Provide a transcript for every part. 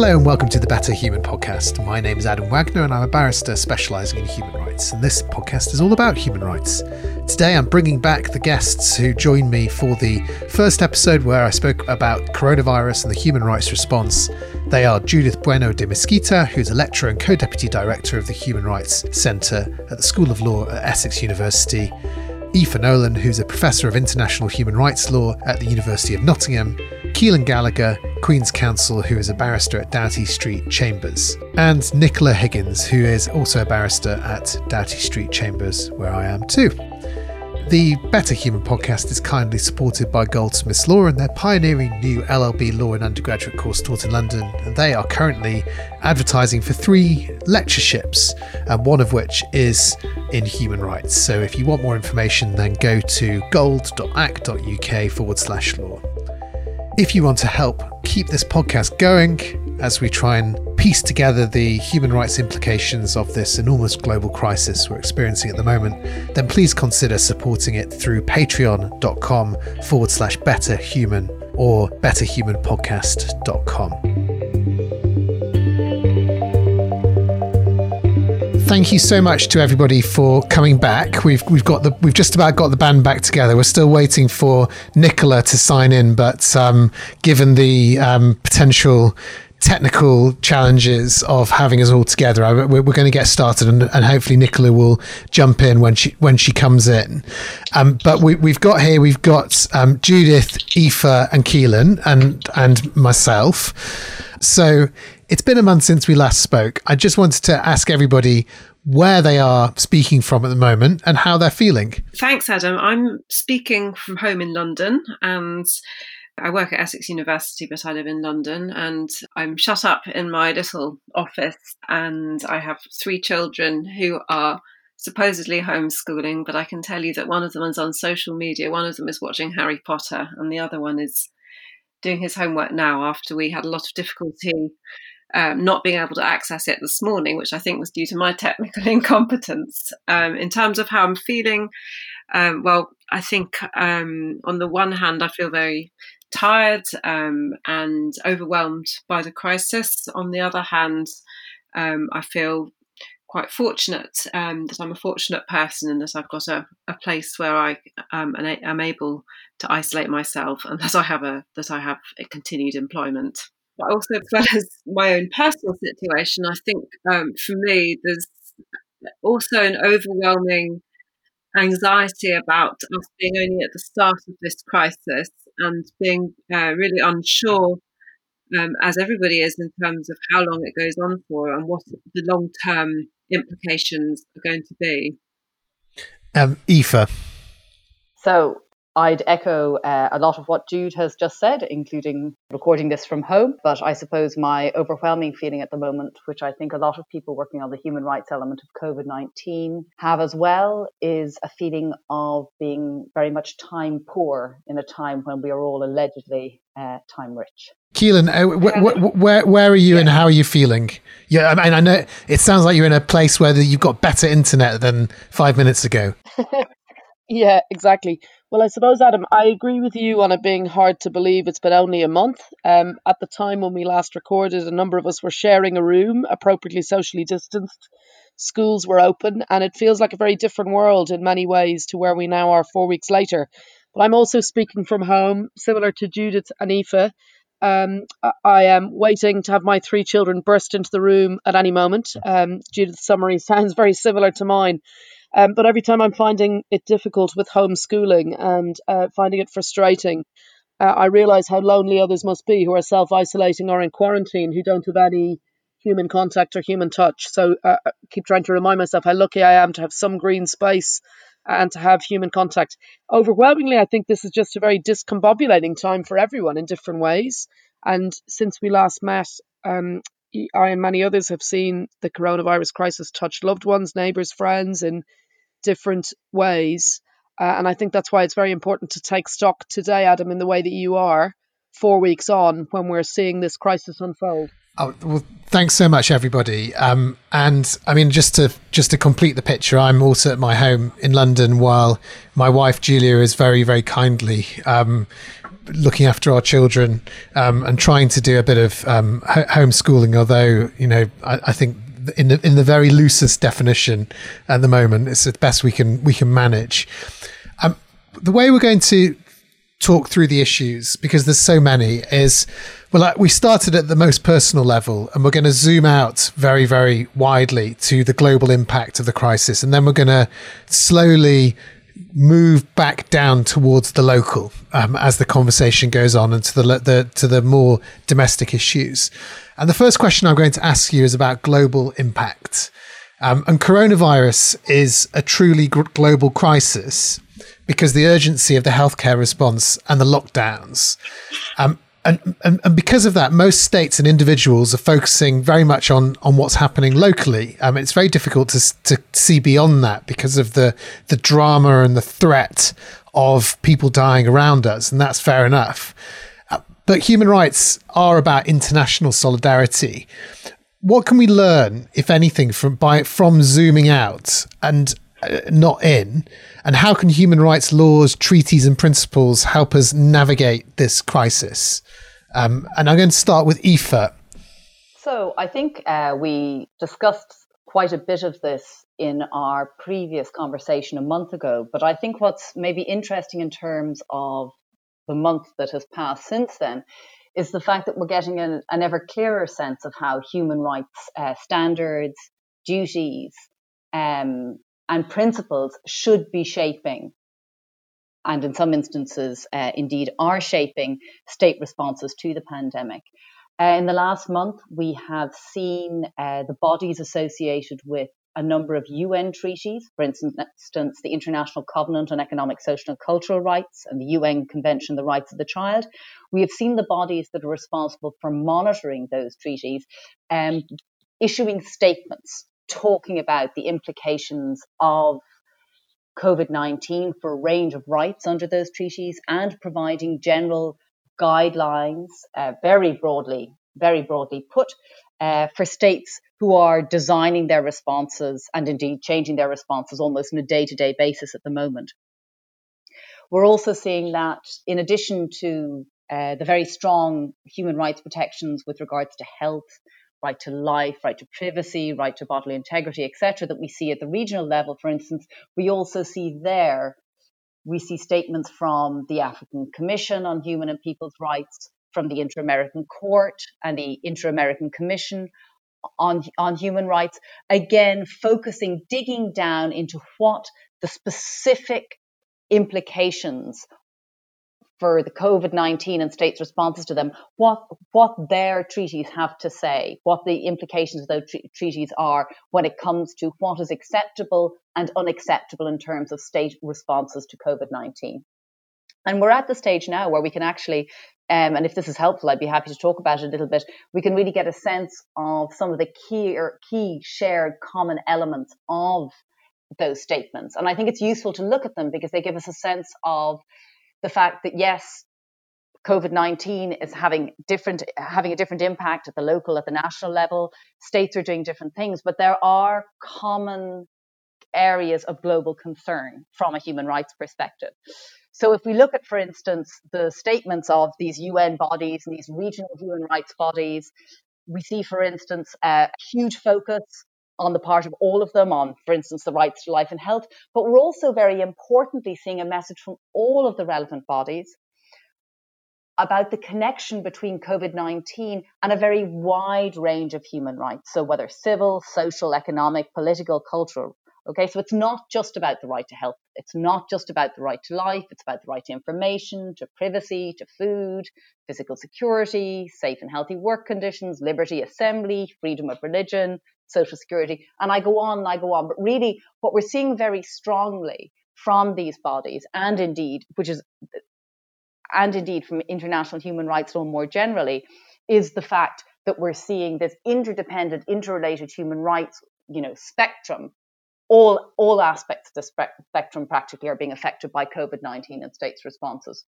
Hello and welcome to the Better Human podcast. My name is Adam Wagner and I'm a barrister specialising in human rights. And this podcast is all about human rights. Today I'm bringing back the guests who joined me for the first episode where I spoke about coronavirus and the human rights response. They are Judith Bueno de Mesquita, who's a lecturer and co deputy director of the Human Rights Centre at the School of Law at Essex University. Aoife Nolan, who's a professor of international human rights law at the University of Nottingham, Caoilfhionn Gallagher, Queen's Counsel, who is a barrister at Doughty Street Chambers, and Nicola Higgins, who is also a barrister at Doughty Street Chambers, where I am too. The Better Human podcast is kindly supported by Goldsmiths Law and their pioneering new LLB Law and undergraduate course taught in London. And they are currently advertising for three lectureships, and one of which is in human rights. So if you want more information, then go to gold.ac.uk forward slash law. If you want to help keep this podcast going as we try and piece together the human rights implications of this enormous global crisis we're experiencing at the moment, then please consider supporting it through patreon.com forward slash betterhuman or betterhumanpodcast.com. thank you so much to everybody for coming back. We've we've got the we've just about got the band back together. We're still waiting for Nicola to sign in, but um, given the um, potential technical challenges of having us all together. I, we're, we're, going to get started, and, and, hopefully Nicola will jump in when she when she comes in. Um, but we, have got here we've got um, Judith, Aoife, and Caoilfhionn, and and myself. So it's been a month since we last spoke. I just wanted to ask everybody where they are speaking from at the moment and how they're feeling. Thanks, Adam. I'm speaking from home in London and I work at Essex University, but I live in London and I'm shut up in my little office and I have three children who are supposedly homeschooling, but I can tell you that one of them is on social media, one of them is watching Harry Potter, and the other one is doing his homework now after we had a lot of difficulty um, not being able to access it this morning, which I think was due to my technical incompetence. Um, in terms of how I'm feeling, um, well, I think um, on the one hand, I feel very tired um, and overwhelmed by the crisis. On the other hand, um, I feel quite fortunate that I'm a fortunate person and that I've got a, a place where I am able to isolate myself and that I have a that I have a continued employment. But also as well as my own personal situation, I think um, for me, there's also an overwhelming anxiety about us being only at the start of this crisis and being uh, really unsure, um, as everybody is, in terms of how long it goes on for and what the long term implications are going to be. Um, Aoife. So, I'd echo uh, a lot of what Jude has just said, including recording this from home. But I suppose my overwhelming feeling at the moment, which I think a lot of people working on the human rights element of COVID 19 have as well, is a feeling of being very much time poor in a time when we are all allegedly uh, time rich. Caoilfhionn, uh, wh- wh- where where are you yeah. and how are you feeling? Yeah, I mean, I know it sounds like you're in a place where you've got better internet than five minutes ago. yeah, exactly. Well, I suppose, Adam, I agree with you on it being hard to believe it's been only a month. Um, at the time when we last recorded, a number of us were sharing a room, appropriately socially distanced. Schools were open, and it feels like a very different world in many ways to where we now are four weeks later. But I'm also speaking from home, similar to Judith and Aoife. Um, I am waiting to have my three children burst into the room at any moment. Um, Judith's summary sounds very similar to mine. Um, but every time I'm finding it difficult with homeschooling and uh, finding it frustrating, uh, I realize how lonely others must be who are self isolating or in quarantine, who don't have any human contact or human touch. So uh, I keep trying to remind myself how lucky I am to have some green space and to have human contact. Overwhelmingly, I think this is just a very discombobulating time for everyone in different ways. And since we last met, um, I and many others have seen the coronavirus crisis touch loved ones, neighbours, friends in different ways. Uh, and I think that's why it's very important to take stock today, Adam, in the way that you are four weeks on when we're seeing this crisis unfold. Oh, well, thanks so much, everybody. Um, and I mean, just to just to complete the picture, I'm also at my home in London, while my wife Julia is very, very kindly um, looking after our children um, and trying to do a bit of um, homeschooling. Although you know, I, I, think in the in the very loosest definition at the moment, it's the best we can we can manage. Um, the way we're going to talk through the issues because there's so many is well we started at the most personal level and we're going to zoom out very very widely to the global impact of the crisis and then we're going to slowly move back down towards the local um, as the conversation goes on and to the, the to the more domestic issues and the first question i'm going to ask you is about global impact um, and coronavirus is a truly global crisis because the urgency of the healthcare response and the lockdowns. Um, and, and, and, because of that, most states and individuals are focusing very much on, on what's happening locally. Um, it's very difficult to, to see beyond that because of the, the drama and the threat of people dying around us, and that's fair enough. Uh, but human rights are about international solidarity. What can we learn, if anything, from by from zooming out and uh, not in? And how can human rights laws, treaties, and principles help us navigate this crisis? Um, and I'm going to start with Aoife. So I think uh, we discussed quite a bit of this in our previous conversation a month ago. But I think what's maybe interesting in terms of the month that has passed since then is the fact that we're getting an, an ever clearer sense of how human rights uh, standards, duties, um, and principles should be shaping and in some instances uh, indeed are shaping state responses to the pandemic. Uh, in the last month, we have seen uh, the bodies associated with a number of UN treaties, for instance, the International Covenant on Economic, Social, and Cultural Rights and the UN Convention on the Rights of the Child. We have seen the bodies that are responsible for monitoring those treaties um, issuing statements talking about the implications of COVID 19 for a range of rights under those treaties and providing general guidelines, uh, very broadly, very broadly put, uh, for states who are designing their responses and indeed changing their responses almost on a day to day basis at the moment. We're also seeing that in addition to uh, the very strong human rights protections with regards to health, right to life, right to privacy, right to bodily integrity, etc., that we see at the regional level, for instance, we also see there, we see statements from the African Commission on Human and People's Rights, from the Inter American Court and the Inter American Commission on, on Human Rights, again, focusing, digging down into what the specific implications for the COVID 19 and states' responses to them, what, what their treaties have to say, what the implications of those tre- treaties are when it comes to what is acceptable and unacceptable in terms of state responses to COVID 19. And we're at the stage now where we can actually, um, and if this is helpful, I'd be happy to talk about it a little bit. We can really get a sense of some of the key or key shared common elements of those statements. And I think it's useful to look at them because they give us a sense of the fact that yes, COVID nineteen is having different having a different impact at the local, at the national level. States are doing different things, but there are common areas of global concern from a human rights perspective. So if we look at, for instance, the statements of these UN bodies and these regional human rights bodies, we see, for instance, a huge focus on the part of all of them on, for instance, the rights to life and health. But we're also very importantly seeing a message from all of the relevant bodies about the connection between COVID 19 and a very wide range of human rights. So, whether civil, social, economic, political, cultural. Okay, so it's not just about the right to health. It's not just about the right to life. It's about the right to information, to privacy, to food, physical security, safe and healthy work conditions, liberty, assembly, freedom of religion, social security. And I go on and I go on. But really, what we're seeing very strongly from these bodies, and indeed, which is, and indeed from international human rights law more generally, is the fact that we're seeing this interdependent, interrelated human rights, you know, spectrum. All, all aspects of the spectrum practically are being affected by COVID 19 and states' responses.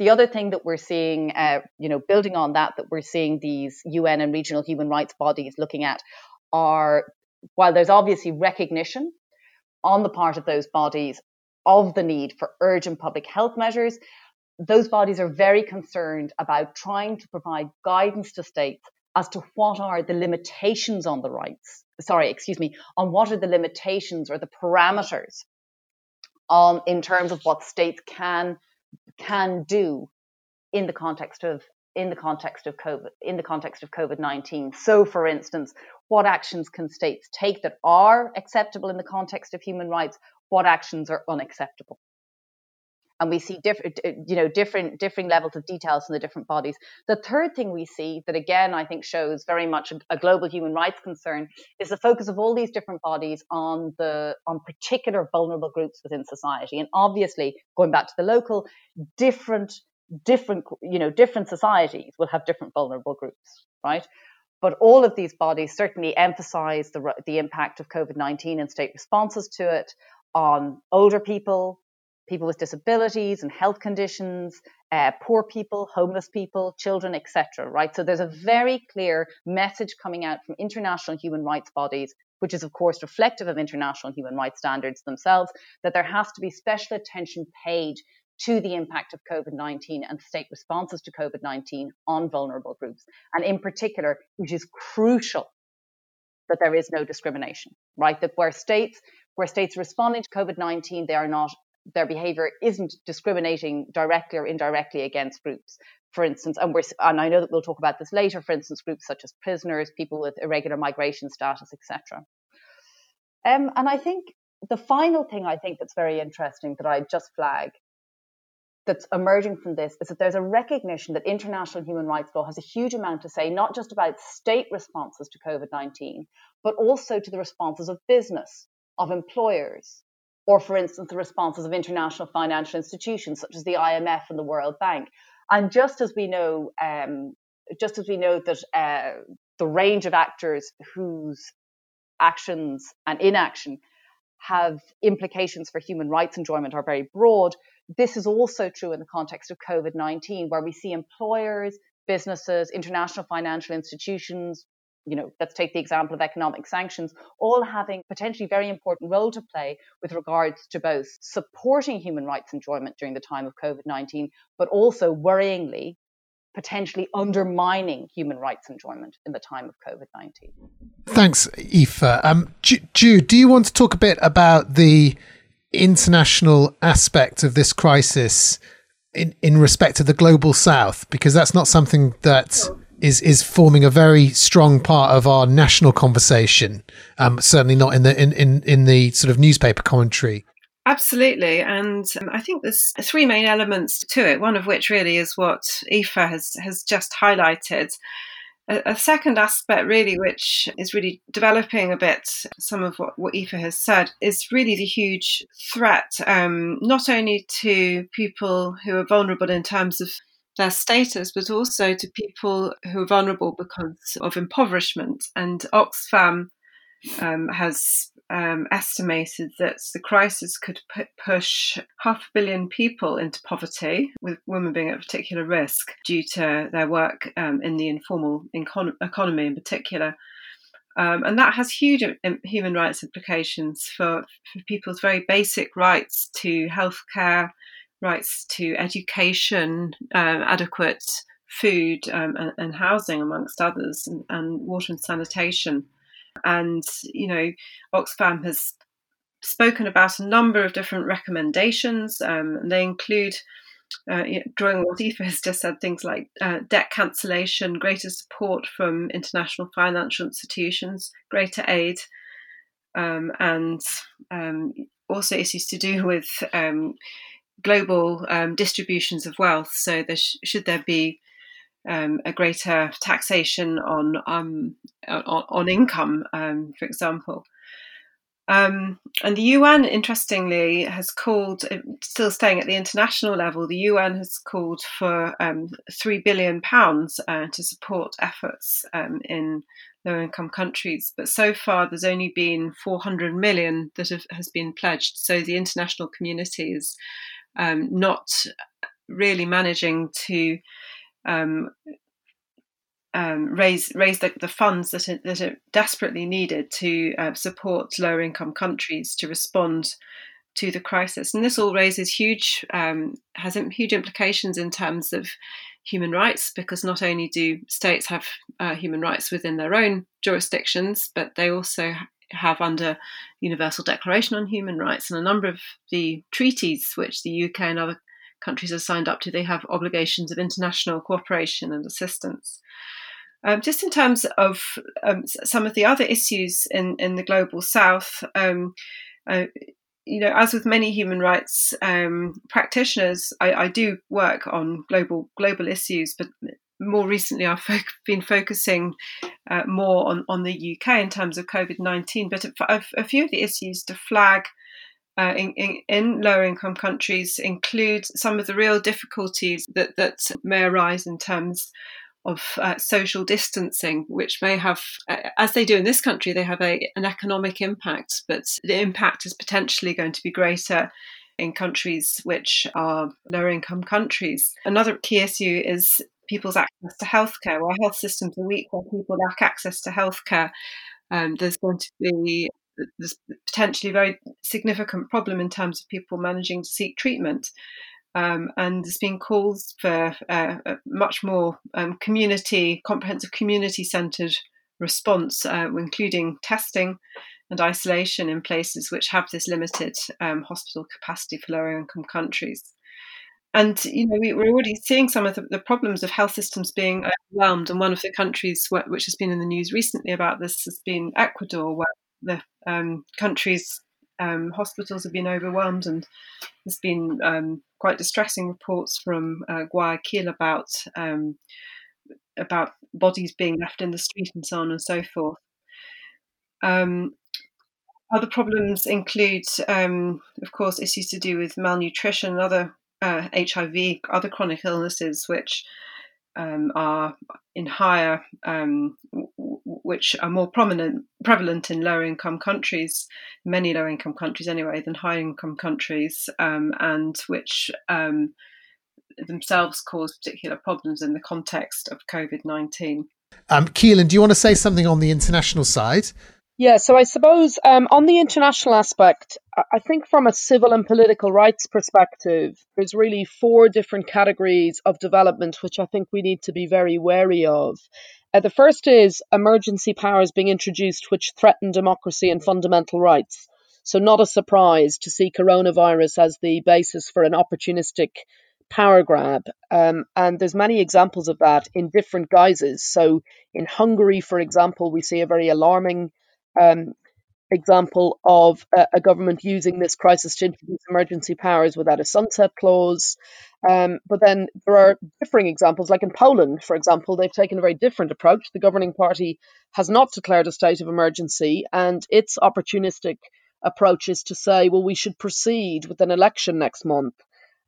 The other thing that we're seeing, uh, you know, building on that, that we're seeing these UN and regional human rights bodies looking at are, while there's obviously recognition on the part of those bodies of the need for urgent public health measures, those bodies are very concerned about trying to provide guidance to states as to what are the limitations on the rights. Sorry, excuse me, on what are the limitations or the parameters um, in terms of what states can can do in the context of in the context of COVID in the context of COVID nineteen. So, for instance, what actions can states take that are acceptable in the context of human rights? What actions are unacceptable? And we see different you know different differing levels of details in the different bodies. The third thing we see that again i think shows very much a, global human rights concern is the focus of all these different bodies on the on particular vulnerable groups within society. And obviously going back to the local different different you know different societies will have different vulnerable groups right? But all of these bodies certainly emphasize the, the impact of COVID-19 and state responses to it on older people, people with disabilities and health conditions, uh, poor people, homeless people, children, etc. Right. So there's a very clear message coming out from international human rights bodies, which is of course reflective of international human rights standards themselves, that there has to be special attention paid to the impact of COVID 19 and state responses to COVID 19 on vulnerable groups. And in particular, which is crucial that there is no discrimination, right? That where states where states responding to COVID 19, they are not their behavior isn't discriminating directly or indirectly against groups. For instance, and and I know that we'll talk about this later. For instance, groups such as prisoners, people with irregular migration status, etc. Um, and I think the final thing I think that's very interesting that I just flag that's emerging from this is that there's a recognition that international human rights law has a huge amount to say, not just about state responses to COVID 19, but also to the responses of business, of employers, or, for instance, the responses of international financial institutions such as the IMF and the World Bank. And just as we know, um, just as we know that uh, the range of actors whose actions and inaction have implications for human rights enjoyment are very broad, this is also true in the context of COVID 19, where we see employers, businesses, international financial institutions, you know, let's take the example of economic sanctions, all having potentially very important role to play with regards to both supporting human rights enjoyment during the time of COVID 19, but also worryingly, potentially undermining human rights enjoyment in the time of COVID 19. Thanks, Aoife. Um, Jude, do you want to talk a bit about the international aspect of this crisis in, in respect to the global south? Because that's not something that. Sure is is forming a very strong part of our national conversation. Um, certainly not in the in, in, in the sort of newspaper commentary. Absolutely, and um, I think there's three main elements to it. One of which really is what Aoife has has just highlighted. A, second aspect, really, which is really developing a bit some of what, what Aoife has said, is really the huge threat, um, not only to people who are vulnerable in terms of their status, but also to people who are vulnerable because of impoverishment. And Oxfam um, has um, estimated that the crisis could push half a billion people into poverty, with women being at particular risk due to their work um, in the informal econ- economy in particular. Um, and that has huge human rights implications for, for people's very basic rights to healthcare, rights to education, um, adequate food um, and, and, housing, amongst others, and, and, water and sanitation. And, you know, Oxfam has spoken about a number of different recommendations. Um, and they include, uh, know, drawing what Aoife has just said, things like uh, debt cancellation, greater support from international financial institutions, greater aid, um, and um, also issues to do with um, global um, distributions of wealth. So, there sh- should there be um, a greater taxation on um, on, on, income, um, for example. Um, and the UN, interestingly, has called, uh, still staying at the international level, the UN has called for um, three billion pounds uh, to support efforts in low income countries. But so far, there's only been 400 million that have, has been pledged. So the international community is um, not really managing to um, um, raise raise the, the, funds that are, that are desperately needed to uh, support lower income countries to respond to the crisis. And this all raises huge, um, has huge implications in terms of human rights, because not only do states have uh, human rights within their own jurisdictions, but they also have under Universal Declaration on Human Rights and a number of the treaties which the UK and other countries have signed up to, they have obligations of international cooperation and assistance. Um, just in terms of um, some of the other issues in, in the global south, um, uh, you know, as with many human rights um, practitioners, I, I, do work on global global issues, but more recently I've been focusing uh, more on, on the UK in terms of COVID nineteen. But a, a, few of the issues to flag uh, in, in, in, lower income countries include some of the real difficulties that that may arise in terms of uh, social distancing, which may have, uh, as they do in this country, they have a, an economic impact, but the impact is potentially going to be greater in countries which are lower income countries. Another key issue is people's access to healthcare. Our health systems are weak, where people lack access to healthcare, um, there's going to be there's potentially a very significant problem in terms of people managing to seek treatment. Um, and there's been calls for uh, a much more um, community, comprehensive community centred response, uh, including testing and isolation in places which have this limited um, hospital capacity for lower income countries. And you know, we, are already seeing some of the, the, problems of health systems being overwhelmed. And one of the countries where, which has been in the news recently about this has been Ecuador, where the um, country's um, hospitals have been overwhelmed, and there's been um, quite distressing reports from uh, Guayaquil about um, about bodies being left in the street and so on and so forth. Um, other problems include, um, of course, issues to do with malnutrition and other uh, HIV, other chronic illnesses, which um, are in higher, um, w- which are more prominent, prevalent in lower income countries, many low income countries anyway, than high income countries, um, and which um, themselves cause particular problems in the context of COVID 19. Um, Caoilfhionn, do you want to say something on the international side? Yeah, so I suppose um, on the international aspect, I think from a civil and political rights perspective, there's really four different categories of development which I think we need to be very wary of. Uh, the first is emergency powers being introduced which threaten democracy and fundamental rights. So, not a surprise to see coronavirus as the basis for an opportunistic power grab. Um, and there's many examples of that in different guises. So, in Hungary, for example, we see a very alarming um, example of a, a, government using this crisis to introduce emergency powers without a sunset clause. Um, but then there are differing examples, like in Poland, for example, they've taken a very different approach. The governing party has not declared a state of emergency, and its opportunistic approach is to say, well, we should proceed with an election next month.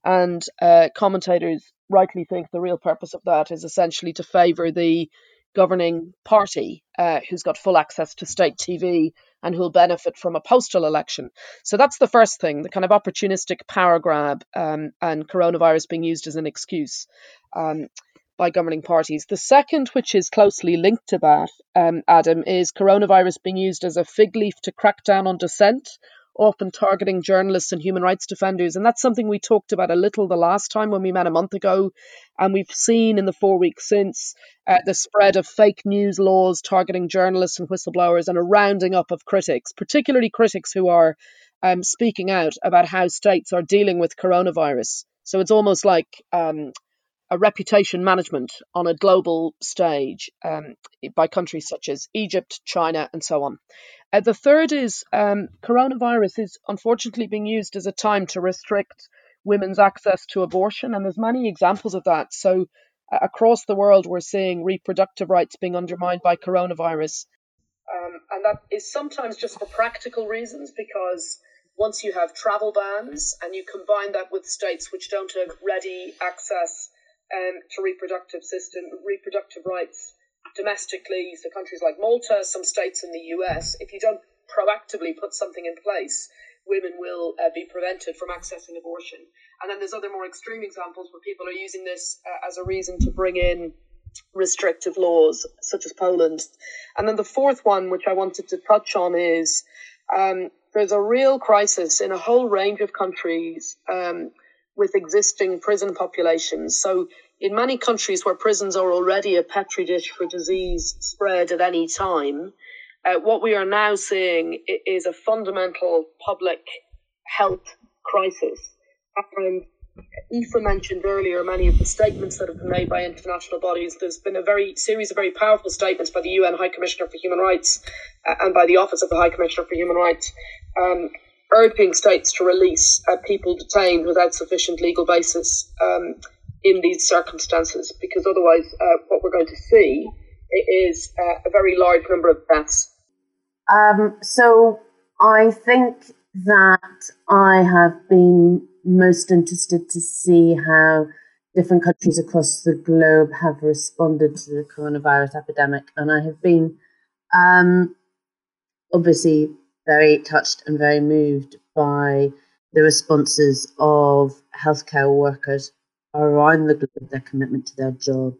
And uh, commentators rightly think the real purpose of that is essentially to favour the governing party uh, who's got full access to state TV and who'll benefit from a postal election. So that's the first thing the kind of opportunistic power grab um, and coronavirus being used as an excuse. Um, by governing parties. The second, which is closely linked to that, um, Adam, is coronavirus being used as a fig leaf to crack down on dissent often targeting journalists and human rights defenders. And that's something we talked about a little the last time when we met a month ago. And we've seen in the four weeks since uh, the spread of fake news laws targeting journalists and whistleblowers and a rounding up of critics, particularly critics who are um, speaking out about how states are dealing with coronavirus. So it's almost like um, a reputation management on a global stage um, by countries such as Egypt, China, and so on. Uh, the third is um, coronavirus is unfortunately being used as a time to restrict women's access to abortion, and there's many examples of that. So uh, across the world, we're seeing reproductive rights being undermined by coronavirus, um, and that is sometimes just for practical reasons because once you have travel bans and you combine that with states which don't have ready access um, to reproductive system reproductive rights domestically, so countries like Malta, some states in the US, if you don't proactively put something in place, women will uh, be prevented from accessing abortion. And then there's other more extreme examples where people are using this uh, as a reason to bring in restrictive laws, such as Poland. And then the fourth one, which I wanted to touch on, is Um, there's a real crisis in a whole range of countries um, with existing prison populations. So, in many countries where prisons are already a petri dish for disease spread at any time, uh, what we are now seeing is a fundamental public health crisis. And Aoife mentioned earlier many of the statements that have been made by international bodies. There's been a very series of very powerful statements by the UN High Commissioner for Human Rights uh, and by the Office of the High Commissioner for Human Rights, um, urging states to release uh, people detained without sufficient legal basis um, in these circumstances, because otherwise, uh, what we're going to see is uh, a very large number of deaths. Um, so I think that I have been most interested to see how different countries across the globe have responded to the coronavirus epidemic. And I have been um, obviously very touched and very moved by the responses of healthcare workers around the globe, their commitment to their job,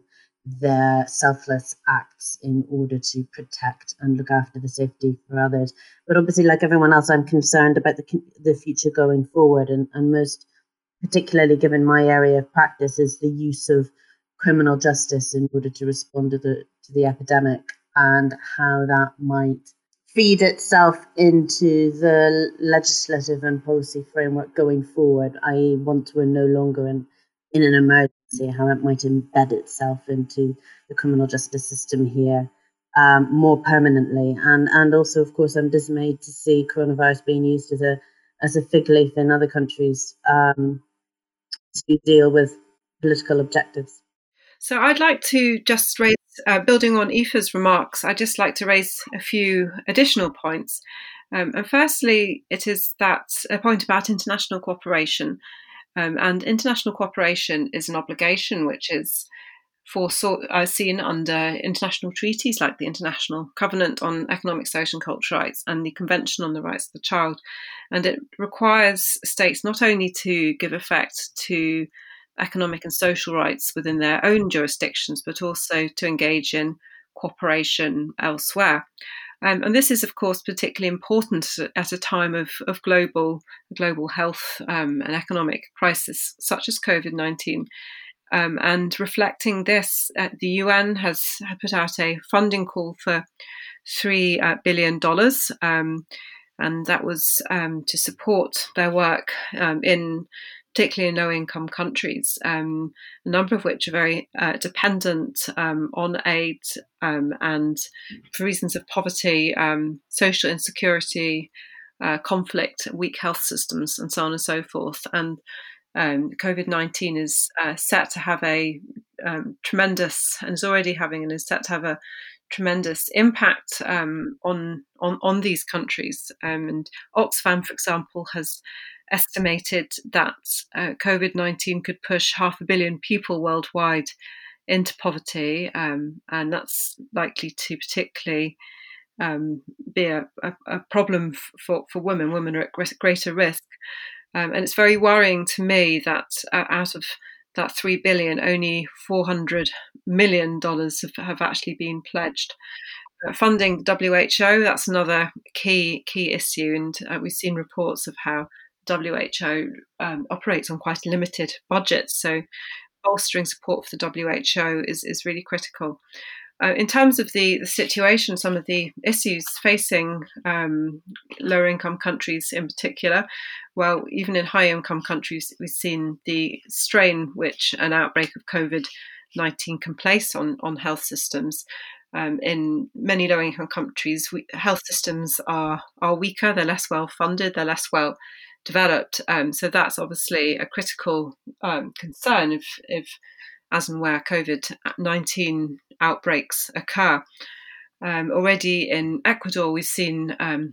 their selfless acts in order to protect and look after the safety for others. But obviously, like everyone else, I'm concerned about the the future going forward, and, and most particularly given my area of practice is the use of criminal justice in order to respond to the to the epidemic and how that might feed itself into the legislative and policy framework going forward. I want to no longer in in an emergency, how it might embed itself into the criminal justice system here um, more permanently. And and also, of course, I'm dismayed to see coronavirus being used as a as a fig leaf in other countries um, to deal with political objectives. So I'd like to just raise, uh, building on Aoife's remarks, I'd just like to raise a few additional points. Um, and firstly, it is that a point about international cooperation. Um, and international cooperation is an obligation which is foresaw, uh, seen under international treaties like the International Covenant on Economic, Social and Cultural Rights and the Convention on the Rights of the Child. And it requires states not only to give effect to economic and social rights within their own jurisdictions, but also to engage in cooperation elsewhere. Um, and this is, of course, particularly important at a time of, of global global health um, and economic crisis such as COVID nineteen. Um, and reflecting this, uh, the UN has put out a funding call for three uh, billion dollars, um, and that was um, to support their work um, in particularly in low income countries, um, a number of which are very uh, dependent um, on aid um, and for reasons of poverty, um, social insecurity, uh, conflict, weak health systems, and so on and so forth. And um, COVID 19 is uh, set to have a tremendous, and is already having, and is set to have a tremendous impact um, on, on on these countries. Um, and Oxfam, for example, has estimated that uh, COVID 19 could push half a billion people worldwide into poverty, um, and that's likely to particularly um, be a, a, a, problem for, for women. Women are at greater risk. Um, and it's very worrying to me that uh, out of that three billion, only four hundred million dollars have, have, actually been pledged. Uh, funding WHO, that's another key key issue, and uh, we've seen reports of how WHO um, operates on quite limited budget. So bolstering support for the WHO is, is really critical. Uh, in terms of the, the situation, some of the issues facing um, lower income countries in particular, well, even in high income countries, we've seen the strain which an outbreak of COVID 19 can place on, on health systems. Um, in many low income countries, we, health systems are, are weaker, they're less well funded, they're less well developed. Um, so that's obviously a critical um, concern if, if, as and where COVID 19 outbreaks occur. Um, already in Ecuador, we've seen um,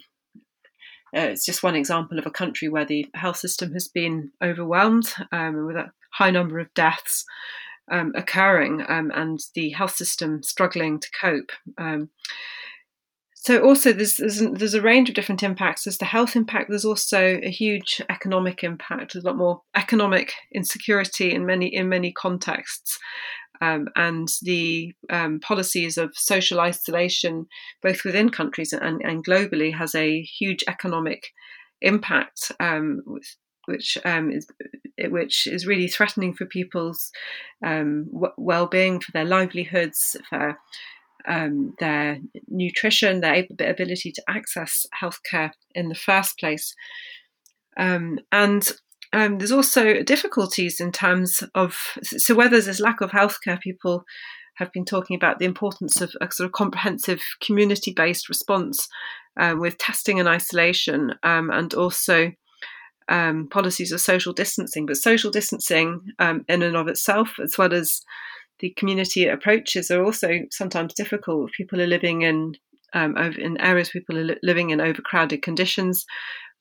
uh, it's just one example of a country where the health system has been overwhelmed um, with a high number of deaths um, occurring and the health system struggling to cope. So also there's, there's there's a range of different impacts. There's the health impact. There's also a huge economic impact. There's a lot more economic insecurity in many in many contexts, um, and the um, policies of social isolation, both within countries and, and globally, has a huge economic impact, um, which um, is which is really threatening for people's um, well-being, for their livelihoods, for um, their nutrition, their ability to access healthcare in the first place. Um, and um, there's also difficulties in terms of so where there's lack of healthcare, people have been talking about the importance of a sort of comprehensive community-based response uh, with testing and isolation, um, and also um, policies of social distancing. But social distancing, um, in and of itself, as well as the community approaches, are also sometimes difficult. People are living in um, in areas people are living in overcrowded conditions,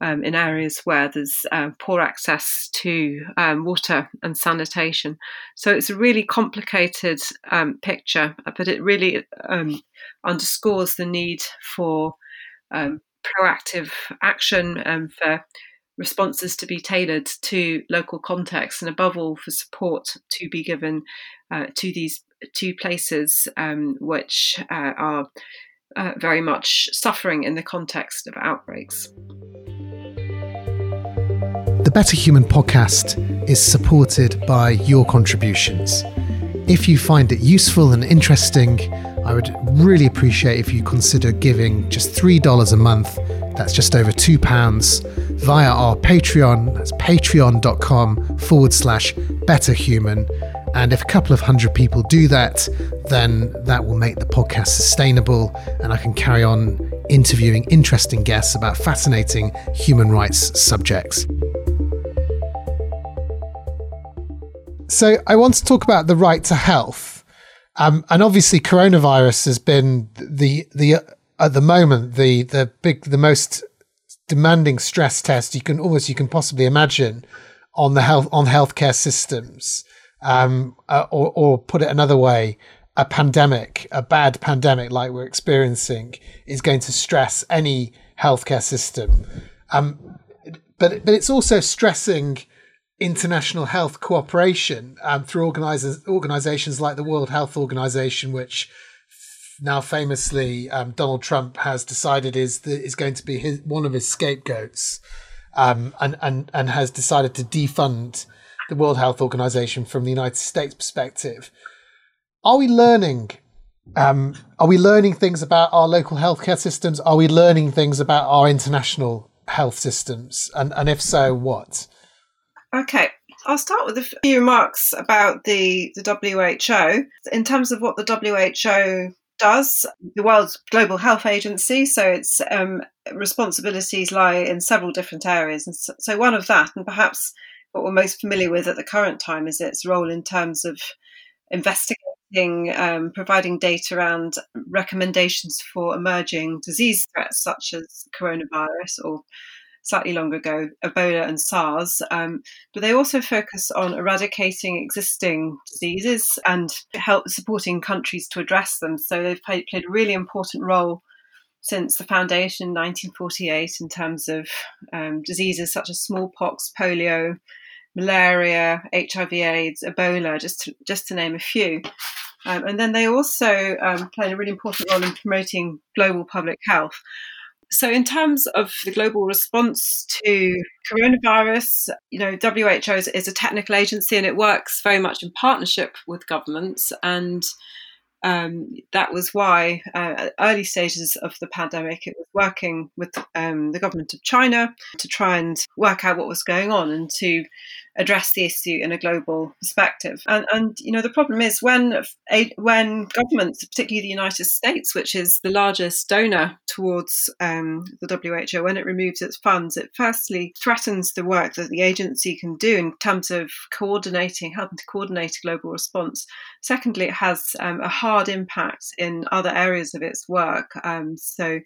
um, in areas where there's uh, poor access to um, water and sanitation. So it's a really complicated um, picture, but it really um, underscores the need for proactive action and for responses to be tailored to local contexts, and above all, for support to be given uh, to these two places um, which uh, are uh, very much suffering in the context of outbreaks. The Better Human podcast is supported by your contributions. If you find it useful and interesting, I would really appreciate if you consider giving just $3 a month, that's just over £2, via our Patreon, that's patreon.com forward slash betterhuman. And if a couple of hundred people do that, then that will make the podcast sustainable and I can carry on interviewing interesting guests about fascinating human rights subjects. So, I want to talk about the right to health. Um, and obviously, coronavirus has been the the at the moment the the big the most demanding stress test you can almost you can possibly imagine on the health on healthcare systems um, uh, or, or put it another way, a pandemic, a bad pandemic like we're experiencing, is going to stress any healthcare system. Um, but but it's also stressing international health cooperation um, through organizations like the World Health Organization, which now famously um, Donald Trump has decided is the, is going to be his, one of his scapegoats, um, and and and has decided to defund the World Health Organization from the United States perspective. Are we learning? Um, are we learning things about our local healthcare systems? Are we learning things about our international health systems? And, and if so, what? Okay, I'll start with a few remarks about the, the WHO. In terms of what the WHO does, the world's global health agency, so its um, responsibilities lie in several different areas. And so, so, one of that, and perhaps what we're most familiar with at the current time is its role in terms of investigating, um, providing data around recommendations for emerging disease threats such as coronavirus or slightly longer ago, Ebola and SARS. Um, but they also focus on eradicating existing diseases and help supporting countries to address them. So they've played, played a really important role since the foundation in 1948 in terms of um, diseases such as smallpox, polio, malaria, HIV/AIDS, Ebola, just to, just to name a few. Um, and then they also um, played a really important role in promoting global public health. So, in terms of the global response to coronavirus, you know, WHO is, is a technical agency and it works very much in partnership with governments. And um, that was why, uh, at early stages of the pandemic, it was working with um, the government of China to try and work out what was going on and to address the issue in a global perspective. And, and you know, the problem is when when governments, particularly the United States, which is the largest donor towards um, the WHO, when it removes its funds, it firstly threatens the work that the agency can do in terms of coordinating, helping to coordinate a global response. Secondly, it has um, a hard impact in other areas of its work. Um, so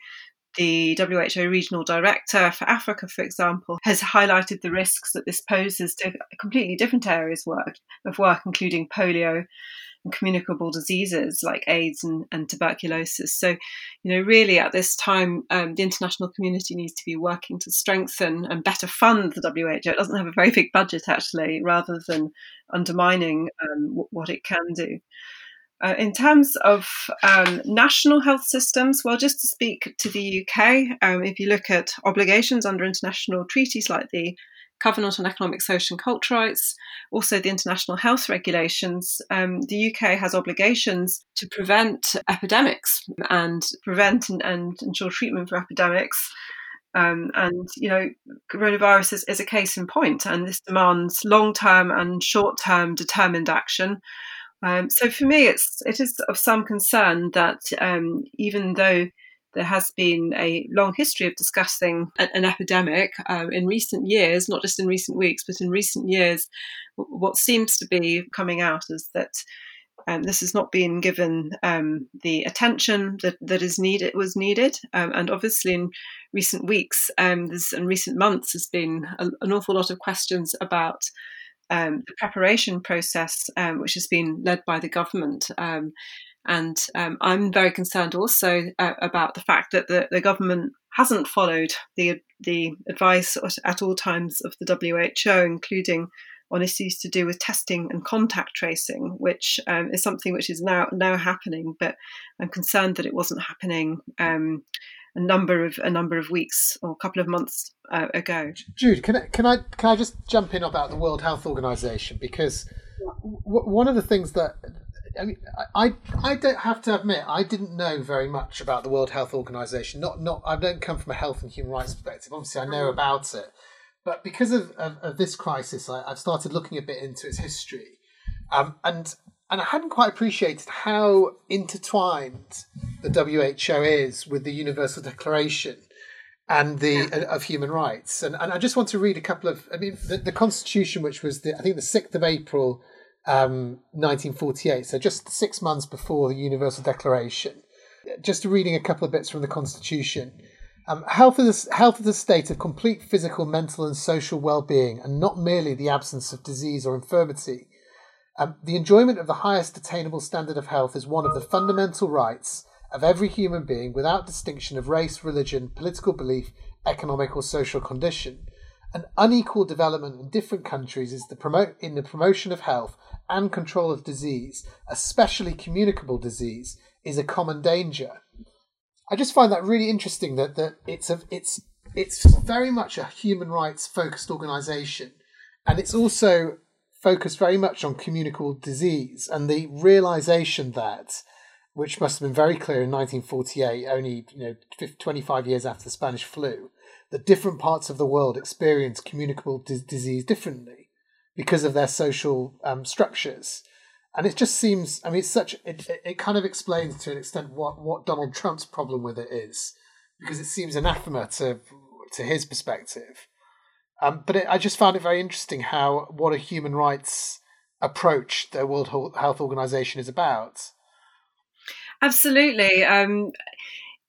the WHO regional director for Africa, for example, has highlighted the risks that this poses to completely different areas work, of work, including polio and communicable diseases like AIDS and, and tuberculosis. So, you know, really at this time, um, the international community needs to be working to strengthen and better fund the WHO. It doesn't have a very big budget, actually, rather than undermining um, what it can do. Uh, in terms of um, national health systems, well, just to speak to the UK, um, if you look at obligations under international treaties like the Covenant on Economic, Social and Cultural Rights, also the international health regulations, um, the UK has obligations to prevent epidemics and prevent and, and ensure treatment for epidemics. Um, and you know, coronavirus is, is, a case in point, and this demands long-term and short-term determined action. Um, so for me, it's it is of some concern that um, even though there has been a long history of discussing an, an epidemic um, in recent years, not just in recent weeks, but in recent years, what seems to be coming out is that um, this has not been given um, the attention that, that is needed was needed, um, and obviously in recent weeks and recent months, has been a, an awful lot of questions about um, the preparation process, um, which has been led by the government. Um, and um, I'm very concerned also uh, about the fact that the, the, government hasn't followed the the advice at all times of the WHO, including on issues to do with testing and contact tracing, which um, is something which is now now happening. But I'm concerned that it wasn't happening um, a number of a number of weeks or a couple of months uh, ago. Jude, can I, can I can I just jump in about the World Health Organization because w- one of the things that I mean, I I don't have to admit I didn't know very much about the World Health Organization. Not not I don't come from a health and human rights perspective. Obviously, I know mm. about it, but because of, of, of this crisis, I, have started looking a bit into its history, um, and and I hadn't quite appreciated how intertwined the WHO is with the Universal Declaration and the yeah. uh, of human rights. And and I just want to read a couple of. I mean, the, the Constitution, which was the I think the sixth of April, um, nineteen forty eight. So just six months before the Universal Declaration. Just reading a couple of bits from the Constitution. Um, health, is health is a state of complete physical, mental, and social well being, and not merely the absence of disease or infirmity. Um, the enjoyment of the highest attainable standard of health is one of the fundamental rights of every human being without distinction of race, religion, political belief, economic, or social condition. An unequal development in different countries is the promote in the promotion of health and control of disease, especially communicable disease, is a common danger. I just find that really interesting that, that it's a it's it's very much a human rights focused organization and it's also focused very much on communicable disease and the realization that, which must have been very clear in 1948, only you know 25 years after the Spanish flu, that different parts of the world experience communicable di- disease differently because of their social um, structures. And it just seems, I mean, it's such, it, it kind of explains to an extent what, what Donald Trump's problem with it is, because it seems anathema to, to his perspective. Um, but it, I just found it very interesting how what a human rights approach the World Health Organization is about. Absolutely. Um,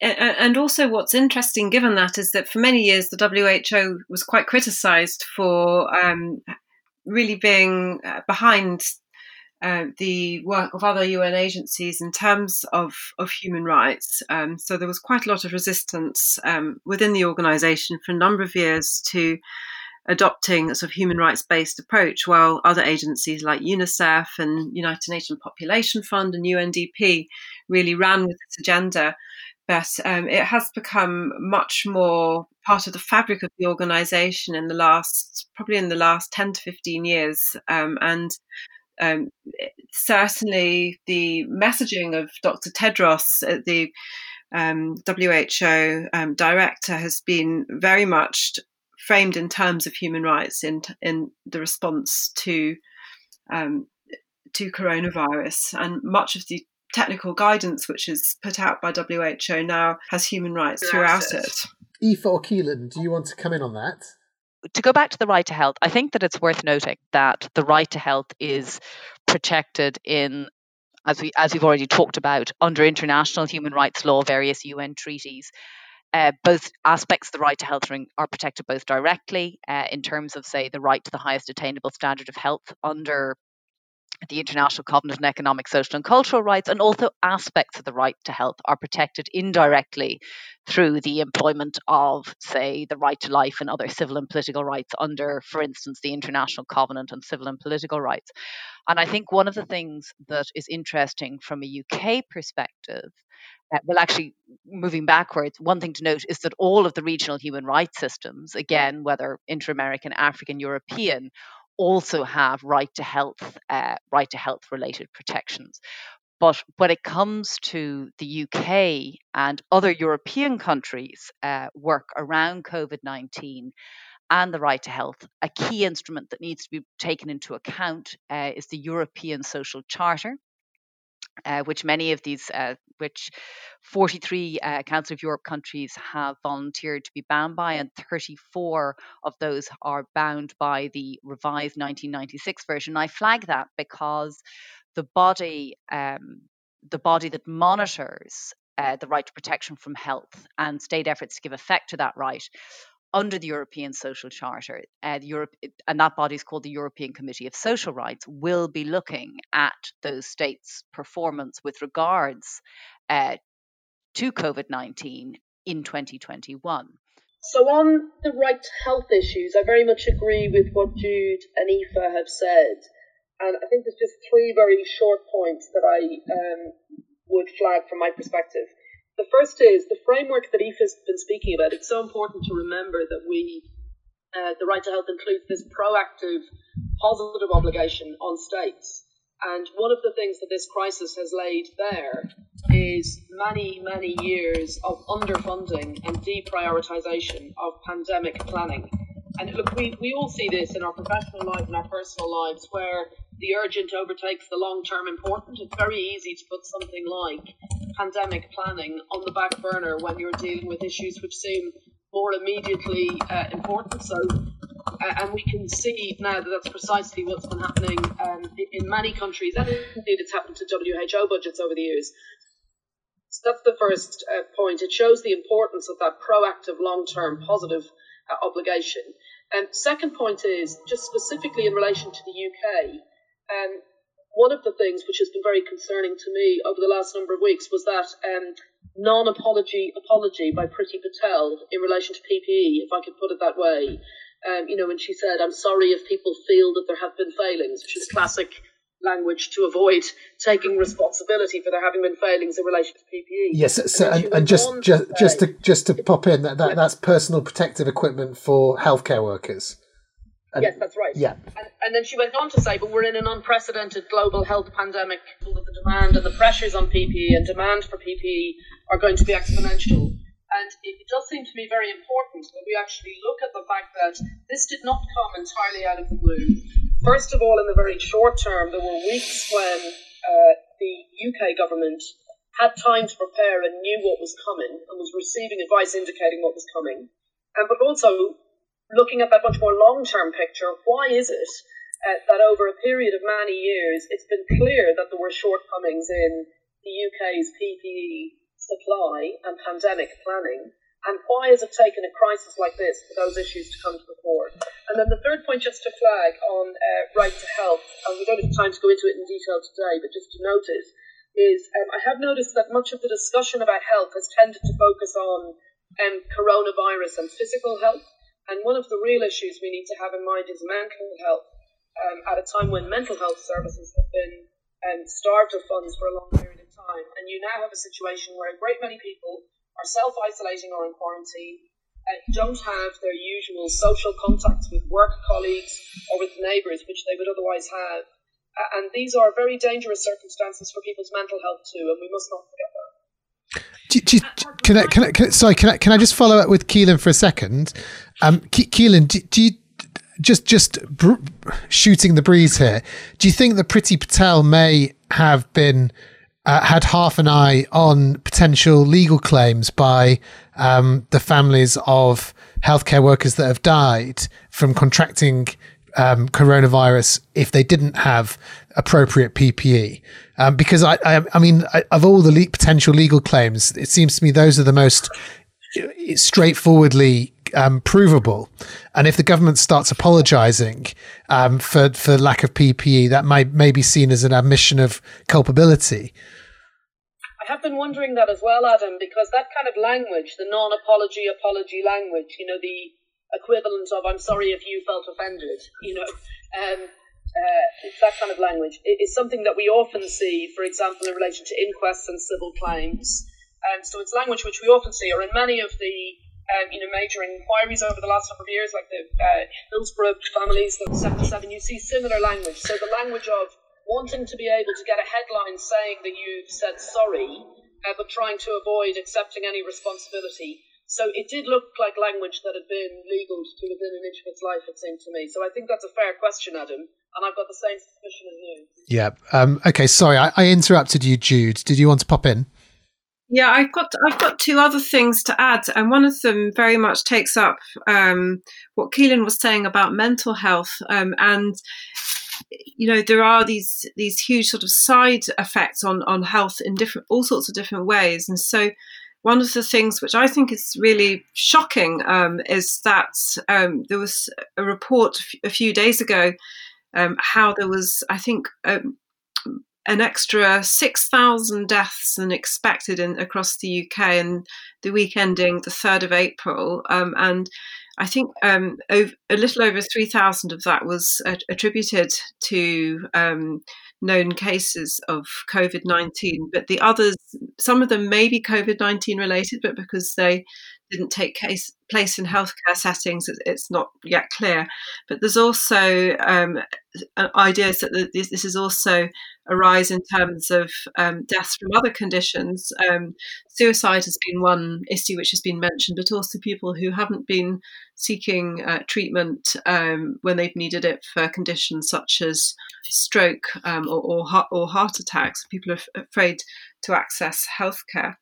and also, what's interesting given that is that for many years the WHO was quite criticised for um, really being uh, behind uh, the work of other UN agencies in terms of, of human rights. Um, so there was quite a lot of resistance um, within the organisation for a number of years to adopting a sort of human rights based approach, while other agencies like UNICEF and United Nations Population Fund and UNDP really ran with this agenda. But um, it has become much more part of the fabric of the organization in the last, probably in the last 10 to 15 years. Um, and um, certainly the messaging of Dr. Tedros, uh, the um, WHO um, director, has been very much framed in terms of human rights in in the response to um, to coronavirus, and much of the technical guidance which is put out by WHO now has human rights throughout it. Aoife or Caoilfhionn, do you want to come in on that? To go back to the right to health, I think that it's worth noting that the right to health is protected in as we as we've already talked about under international human rights law, various UN treaties. Uh, both aspects of the right to health are protected both directly uh, in terms of, say, the right to the highest attainable standard of health under the International Covenant on Economic, Social and Cultural Rights, and also aspects of the right to health are protected indirectly through the employment of, say, the right to life and other civil and political rights under, for instance, the International Covenant on Civil and Political Rights. And I think one of the things that is interesting from a UK perspective uh, well, actually, moving backwards, one thing to note is that all of the regional human rights systems, again, whether inter American, African, European, also have right to health, uh, right to health related protections. But when it comes to the UK and other European countries' uh, work around COVID 19 and the right to health, a key instrument that needs to be taken into account uh, is the European Social Charter, uh, which many of these, uh, which 43 uh, Council of Europe countries have volunteered to be bound by, and 34 of those are bound by the revised 1996 version. I flag that because the body, um, the body that monitors uh, the right to protection from health and state efforts to give effect to that right under the European Social Charter, uh, Europe, and that body is called the European Committee of Social Rights, will be looking at those states' performance with regards uh, to COVID 19 in 2021. So, on the right to health issues, I very much agree with what Jude and Aoife have said. And I think there's just three very short points that I um, would flag from my perspective. The first is the framework that Aoife's been speaking about. It's so important to remember that we, uh, the right to health includes this proactive, positive obligation on states. And one of the things that this crisis has laid bare is many, many years of underfunding and deprioritization of pandemic planning. And look, we, we all see this in our professional lives and our personal lives where the urgent overtakes the long term important. It's very easy to put something like pandemic planning on the back burner when you're dealing with issues which seem more immediately uh, important. So, uh, and we can see now that that's precisely what's been happening um, in, many countries, and indeed it's happened to WHO budgets over the years. So that's the first uh, point. It shows the importance of that proactive, long-term, positive uh, obligation. And second point is just specifically in relation to the UK. Um, one of the things which has been very concerning to me over the last number of weeks was that um, non-apology apology by Priti Patel in relation to PPE, if I could put it that way. Um, you know, when she said, "I'm sorry if people feel that there have been failings," which is classic language to avoid taking responsibility for there having been failings in relation to PPE. Yes, so, and, and, and just just say, just to just to pop in that, that yeah. that's personal protective equipment for healthcare workers. And, yes, that's right. Yeah. And, and, then she went on to say, but we're in an unprecedented global health pandemic the demand and the pressures on PPE and demand for PPE are going to be exponential. And it, it does seem to me very important that we actually look at the fact that this did not come entirely out of the blue. First of all, in the very short term, there were weeks when uh, the UK government had time to prepare and knew what was coming and was receiving advice indicating what was coming. And but also looking at that much more long term picture, why is it uh, that over a period of many years it's been clear that there were shortcomings in the UK's PPE supply and pandemic planning? And why has it taken a crisis like this for those issues to come to the fore? And then the third point, just to flag on uh, right to health, and we don't have time to go into it in detail today, but just to notice, is um, I have noticed that much of the discussion about health has tended to focus on um, coronavirus and physical health. And one of the real issues we need to have in mind is mental health. Um, at a time when mental health services have been um, starved of funds for a long period of time, and you now have a situation where a great many people are self isolating or in quarantine, uh, don't have their usual social contacts with work colleagues or with neighbours, which they would otherwise have. And these are very dangerous circumstances for people's mental health too, and we must not forget. Do, do, can, I, can, I, can I, sorry, can I, can I just follow up with Caoilfhionn for a second? Um, Ke- Caoilfhionn, do, do you just just br- shooting the breeze here? Do you think that Priti Patel may have been uh, had half an eye on potential legal claims by um, the families of healthcare workers that have died from contracting um, coronavirus if they didn't have appropriate PPE. Um, because I, I, I mean, I, of all the le- potential legal claims, it seems to me those are the most straightforwardly um, provable. And if the government starts apologising um, for for lack of PPE, that might may be seen as an admission of culpability. I have been wondering that as well, Adam, because that kind of language, the non-apology apology language, you know, the equivalent of "I'm sorry if you felt offended," you know. Um, uh, that kind of language is something that we often see, for example, in relation to inquests and civil claims. And so it's language which we often see, or in many of the um, you know, major inquiries over the last number of years, like the uh, Hillsborough families, the 77, you see similar language. So the language of wanting to be able to get a headline saying that you've said sorry, uh, but trying to avoid accepting any responsibility. So it did look like language that had been legal to within an inch of its life, it seemed to me. So I think that's a fair question, Adam, and I've got the same suspicion as you. Yeah. Um, okay. Sorry, I, I interrupted you, Jude. Did you want to pop in? Yeah, I've got I've got two other things to add, and one of them very much takes up um, what Caoilfhionn was saying about mental health, um, and you know there are these these huge sort of side effects on on health in different all sorts of different ways, and so one of the things which I think is really shocking um, is that um, there was a report a few days ago um, how there was I think um, an extra 6,000 deaths than expected in, across the UK and the week ending the 3rd of April. Um, and I think um, over, a little over 3,000 of that was uh, attributed to um, known cases of COVID 19. But the others, some of them may be COVID 19 related, but because they didn't take case, place in healthcare settings, it's not yet clear. But there's also um, ideas that this, this, is also a rise in terms of um, deaths from other conditions. Um, suicide has been one issue which has been mentioned, but also people who haven't been seeking uh, treatment um, when they've needed it for conditions such as stroke um, or, or, heart, or heart attacks. People are afraid to access healthcare.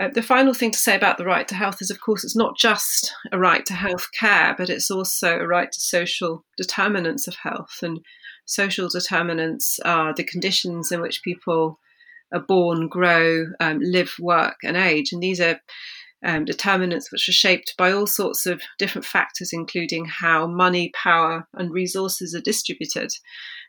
Uh, the final thing to say about the right to health is, of course, it's not just a right to health care, but it's also a right to social determinants of health. And social determinants are the conditions in which people are born, grow, um, live, work, and age. And these are um, determinants which are shaped by all sorts of different factors, including how money, power, and resources are distributed.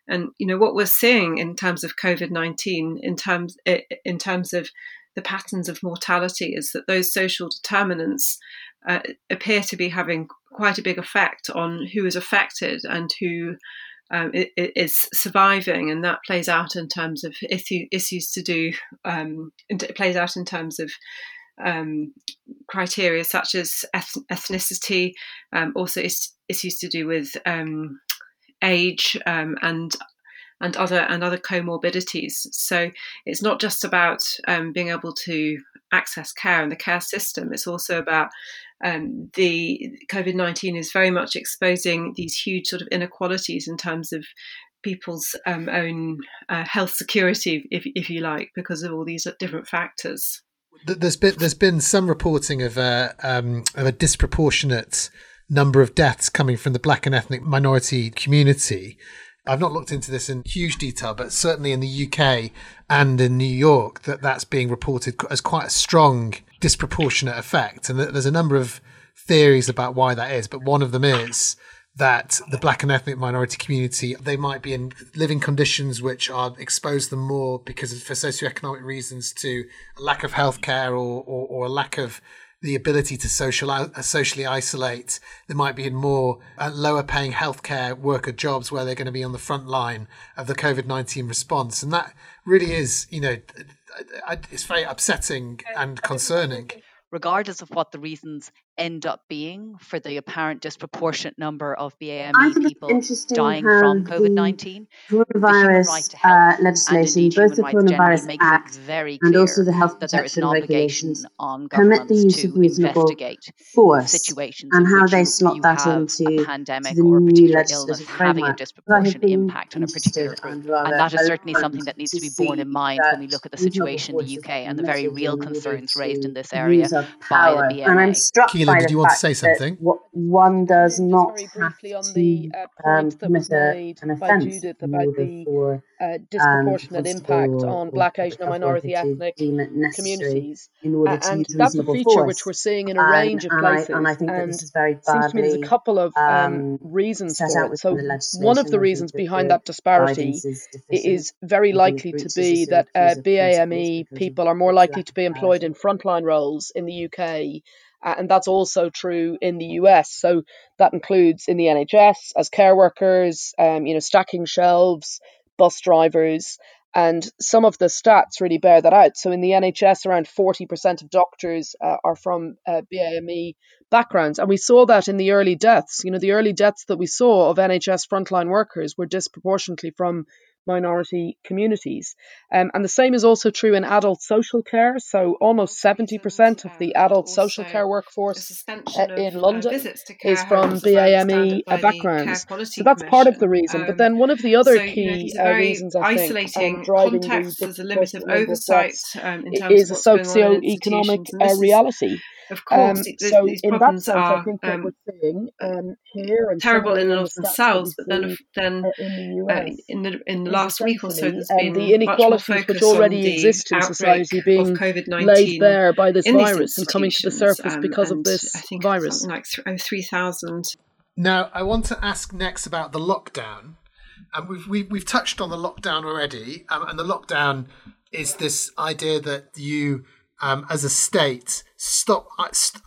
And you know what we're seeing in terms of COVID nineteen, in terms in terms of the patterns of mortality is that those social determinants uh, appear to be having quite a big effect on who is affected and who um, is surviving, and that plays out in terms of issues to do. Um, it plays out in terms of um, criteria such as ethnicity, um, also issues to do with um, age um, and and other and other comorbidities. So it's not just about um, being able to access care and the care system. It's also about um, the COVID nineteen is very much exposing these huge sort of inequalities in terms of people's um, own uh, health security, if, if you like, because of all these different factors. There's been there's been some reporting of a um, of a disproportionate number of deaths coming from the black and ethnic minority community. I've not looked into this in huge detail, but certainly in the UK and in New York, that that's being reported as quite a strong disproportionate effect. And there's a number of theories about why that is, but one of them is that the black and ethnic minority community they might be in living conditions which are expose them more because of for socioeconomic reasons to a lack of healthcare or, or, or a lack of the ability to social uh, socially isolate. They might be in more uh, lower paying healthcare worker jobs where they're going to be on the front line of the COVID nineteen response, and that really is, you know, it's very upsetting and concerning. Regardless of what the reasons end up being for the apparent disproportionate number of BAME people dying from COVID 19. Coronavirus right uh, legislation, both the Coronavirus Act and also the health protection regulations, permit the use of reasonable force situations and how they slot that into pandemic the or a new legislative having a disproportionate impact on a particular group. And that is certainly something that needs to be borne in mind when we look at the situation in the UK and the very real concerns raised in this area by the BMA. And I'm struck Caoilfhionn, did you want to say something? One does not very have briefly on to the uh, um, that commit was a, made an by offence Judith about the for uh, um, disproportionate constable impact on Black, Asian, and minority ethnic deem it necessary communities. in order Uh, to and use that's a feature force. which we're seeing in a And- range of and I- places. and I think that and this is very seems to me there's a couple of um, um, reasons set for it. So one of the reasons behind that disparity guidance is is very I think it likely to be that uh, BAME people are more likely to be employed in frontline roles in the UK, and that's also true in the US. So that includes in the NHS as care workers, um, you know, stacking shelves, bus drivers, and some of the stats really bear that out. So in the NHS, around 40% of doctors uh, are from uh, BAME backgrounds, and we saw that in the early deaths. You know, the early deaths that we saw of NHS frontline workers were disproportionately from minority communities. Um, and the same is also true in adult social care. So almost 70% of the adult social care workforce uh, in London is from BAME uh, backgrounds. So that's part of the reason. But then one of the other so, you know, key uh, reasons I think isolating um, driving contexts. the There's a limit of disproportionate number of oversight um, in terms is of a what's going on in socio-economic uh, reality. Of Um, course, so these in that problems sense, I are think what um, we're seeing um, here and terrible in in the stats that themselves, we but then, then uh, in the uh, in the in the last week or so, essentially there's um, been the much more inequalities which already the exist in society being laid bare by this virus and coming to the surface um, because of this I think virus. like oh, three thousand Now, I want to ask next about the lockdown. And we've, we've, we've touched on the lockdown already. Um, and the lockdown is this idea that you, um, as a state, stop uh, st-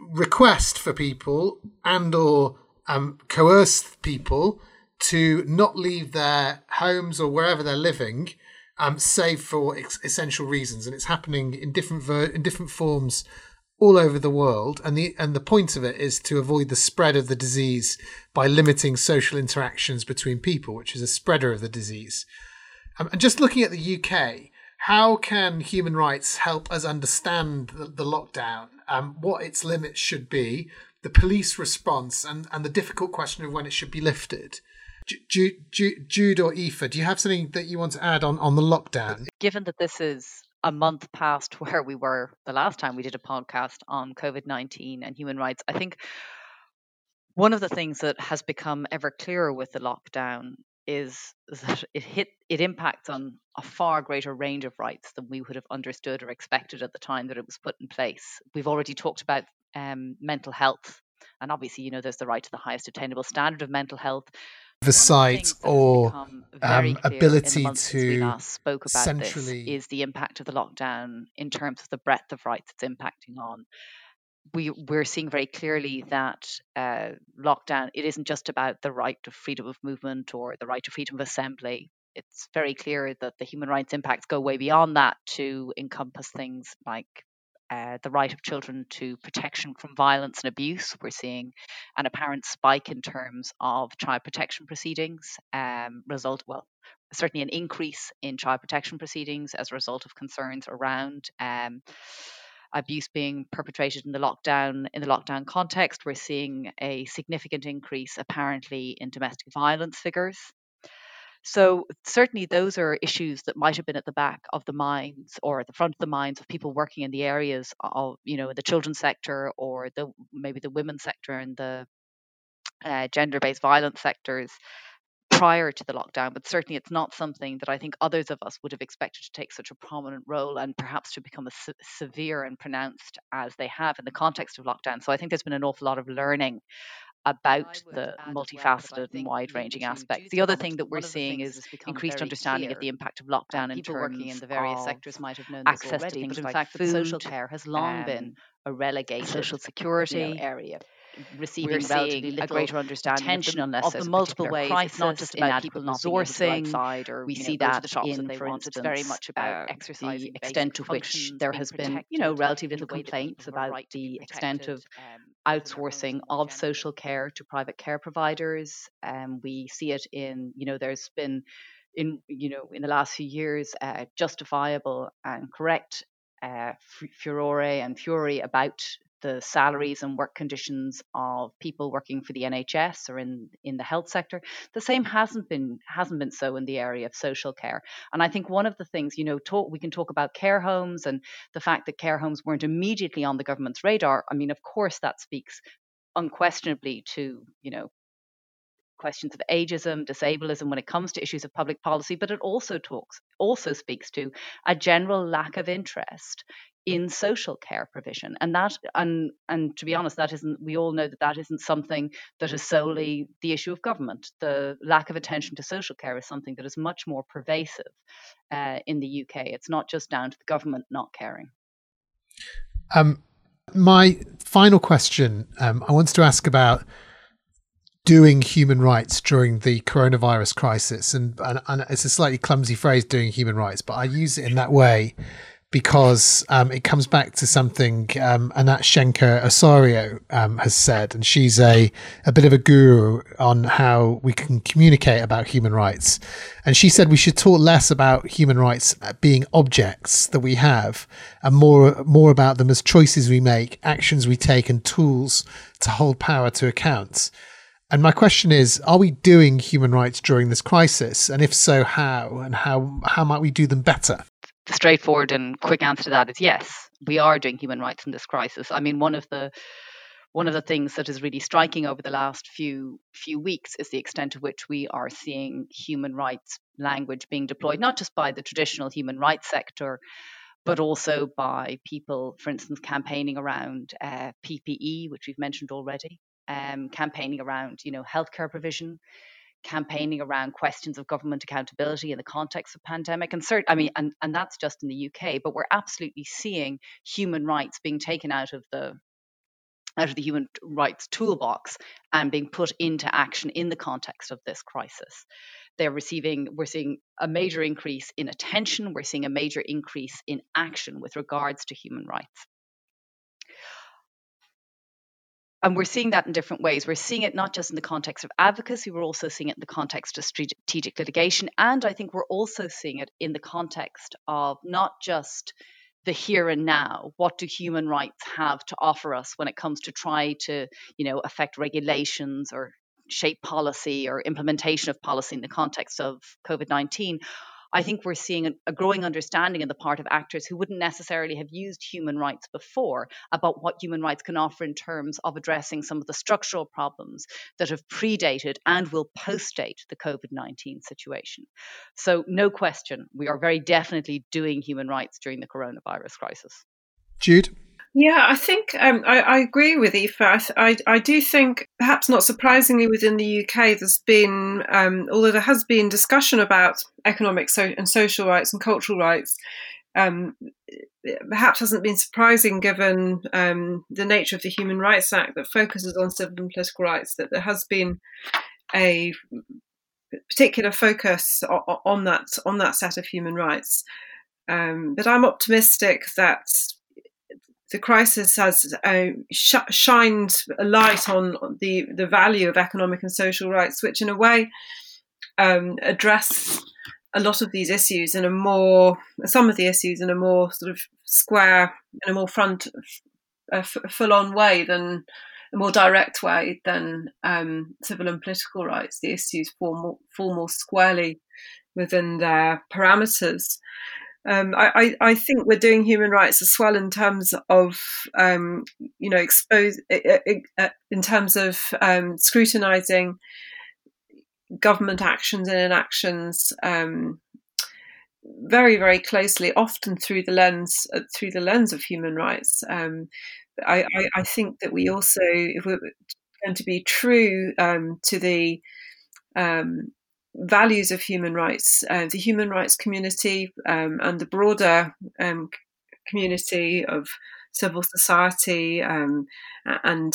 request for people and or um, coerce people to not leave their homes or wherever they're living, um, save for ex- essential reasons. And it's happening in different ver- in different forms all over the world and the and the point of it is to avoid the spread of the disease by limiting social interactions between people which is a spreader of the disease um, and just looking at the UK how can human rights help us understand the, the lockdown um, what its limits should be the police response and and the difficult question of when it should be lifted Jude, or Aoife, do you have something that you want to add on, on the lockdown? Given that this is a month past where we were the last time we did a podcast on COVID 19 and human rights, I think one of the things that has become ever clearer with the lockdown is that it hit it impacts on a far greater range of rights than we would have understood or expected at the time that it was put in place. We've already talked about um, mental health, and obviously, you know, there's the right to the highest attainable standard of mental health. Oversight or um, ability to spoke about centrally is the impact of the lockdown in terms of the breadth of rights it's impacting on. We we're seeing very clearly that uh, lockdown it isn't just about the right to freedom of movement or the right to freedom of assembly. It's very clear that the human rights impacts go way beyond that to encompass things like uh, the right of children to protection from violence and abuse. We're seeing an apparent spike in terms of child protection proceedings, um, result well, certainly an increase in child protection proceedings as a result of concerns around um, abuse being perpetrated in the lockdown in the lockdown context. We're seeing a significant increase apparently in domestic violence figures. So certainly those are issues that might have been at the back of the minds or at the front of the minds of people working in the areas of, you know, the children's sector or the maybe the women's sector and the uh, gender-based violence sectors prior to the lockdown. But certainly it's not something that I think others of us would have expected to take such a prominent role and perhaps to become as se- severe and pronounced as they have in the context of lockdown. So I think there's been an awful lot of learning about the multifaceted and wide-ranging aspects. The other thing that we're seeing is increased understanding of the impact of lockdown in terms working in the various of sectors might have known access already, to things but in like fact, food, social care has long um, been a relegated social security you know, area. Receiving We're relatively seeing a greater understanding attention of the, of the multiple ways. crisis, It's not just about people not being able to go resourcing. outside or we know, see to that the shops that in, they for want. It's instance, very much about uh, the extent to which there has been, you know, relatively little complaints people have a about right the extent of um, outsourcing of social care to private care providers. Um, we see it in, you know, there's been in, you know, in the last few years, uh, justifiable and correct uh, furore and fury about the salaries and work conditions of people working for the NHS or in in the health sector. The same hasn't been hasn't been so in the area of social care. And I think one of the things, you know, talk, we can talk about care homes and the fact that care homes weren't immediately on the government's radar. I mean, of course, that speaks unquestionably to you know questions of ageism, disableism when it comes to issues of public policy, but it also talks also speaks to a general lack of interest in social care provision. And that and and to be honest that isn't we all know that that isn't something that is solely the issue of government. The lack of attention to social care is something that is much more pervasive uh, in the UK it's not just down to the government not caring. Um my final question um, I wanted to ask about doing human rights during the coronavirus crisis. And, and, and, it's a slightly clumsy phrase, doing human rights, but I use it in that way because um, it comes back to something um, Anat Shenker-Osorio um, has said, and she's a, a bit of a guru on how we can communicate about human rights. And she said we should talk less about human rights being objects that we have, and more more about them as choices we make, actions we take, and tools to hold power to account. And my question is, are we doing human rights during this crisis? And if so, how? And how, how might we do them better? The straightforward and quick answer to that is yes, we are doing human rights in this crisis. I mean, one of the one of the things that is really striking over the last few few weeks is the extent to which we are seeing human rights language being deployed, not just by the traditional human rights sector, but also by people, for instance, campaigning around uh, PPE, which we've mentioned already, um, campaigning around, you know, healthcare provision, campaigning around questions of government accountability in the context of pandemic and cert- I mean and, and that's just in the UK but we're absolutely seeing human rights being taken out of the out of the human rights toolbox and being put into action in the context of this crisis. They're receiving, we're seeing a major increase in attention, we're seeing a major increase in action with regards to human rights and we're seeing that in different ways. We're seeing it not just in the context of advocacy, we're also seeing it in the context of strategic litigation. And I think we're also seeing it in the context of not just the here and now. What do human rights have to offer us when it comes to try to, you know, affect regulations or shape policy or implementation of policy in the context of COVID 19? I think we're seeing a growing understanding on the part of actors who wouldn't necessarily have used human rights before about what human rights can offer in terms of addressing some of the structural problems that have predated and will postdate the COVID 19 situation. So, no question, we are very definitely doing human rights during the coronavirus crisis. Jude? Yeah, I think um, I, I, agree with Aoife. I, I, do think, perhaps not surprisingly, within the UK, there's been, um, although there has been discussion about economic so, and social rights and cultural rights, um, perhaps hasn't been surprising given um, the nature of the Human Rights Act that focuses on civil and political rights, that there has been a particular focus on, on that on that set of human rights. Um, but I'm optimistic that the crisis has uh, sh- shined a light on the, the value of economic and social rights, which in a way um, address a lot of these issues in a more, some of the issues in a more sort of square, in a more front, uh, full on way than a more direct way than um, civil and political rights. The issues fall more, fall more squarely within their parameters. Um, I, I, think we're doing human rights as well in terms of, um, you know, expose in terms of um, scrutinizing government actions and inactions um, very, very closely, often through the lens uh, through the lens of human rights. Um, I, I, I, think that we also, if we're going to be true um, to the values of human rights, uh, the human rights community, um, and the broader um, community of civil society um, and,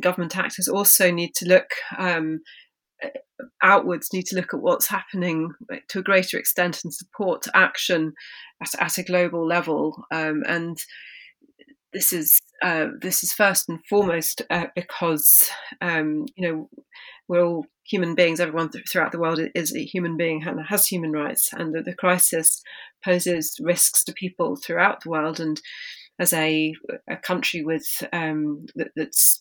government actors also need to look um, outwards, need to look at what's happening to a greater extent and support action at, at a global level. Um, and this is uh, this is first and foremost uh, because um, you know we're all human beings. Everyone throughout the world is a human being and has human rights, and the, the crisis poses risks to people throughout the world. And as a, a country with um, that, has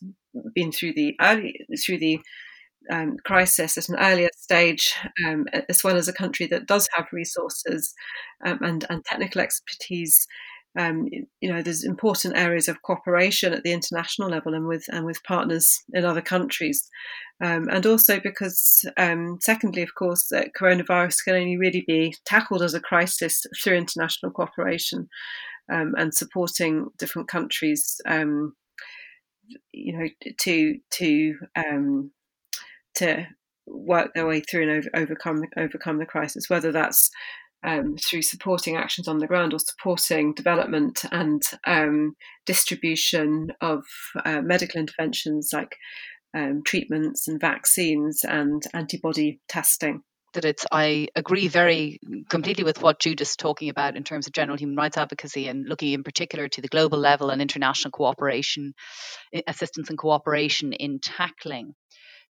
been through the early through the um, crisis at an earlier stage, um, as well as a country that does have resources um, and, and technical expertise um, you know, there's important areas of cooperation at the international level and with and with partners in other countries, um, and also because, um, secondly, of course, that coronavirus can only really be tackled as a crisis through international cooperation um, and supporting different countries, um, you know, to to um, to work their way through and over, overcome overcome the crisis, whether that's um, through supporting actions on the ground or supporting development and um, distribution of uh, medical interventions like um, treatments and vaccines and antibody testing. That it's, I agree very completely with what Jude is talking about in terms of general human rights advocacy and looking in particular to the global level and international cooperation, assistance and cooperation in tackling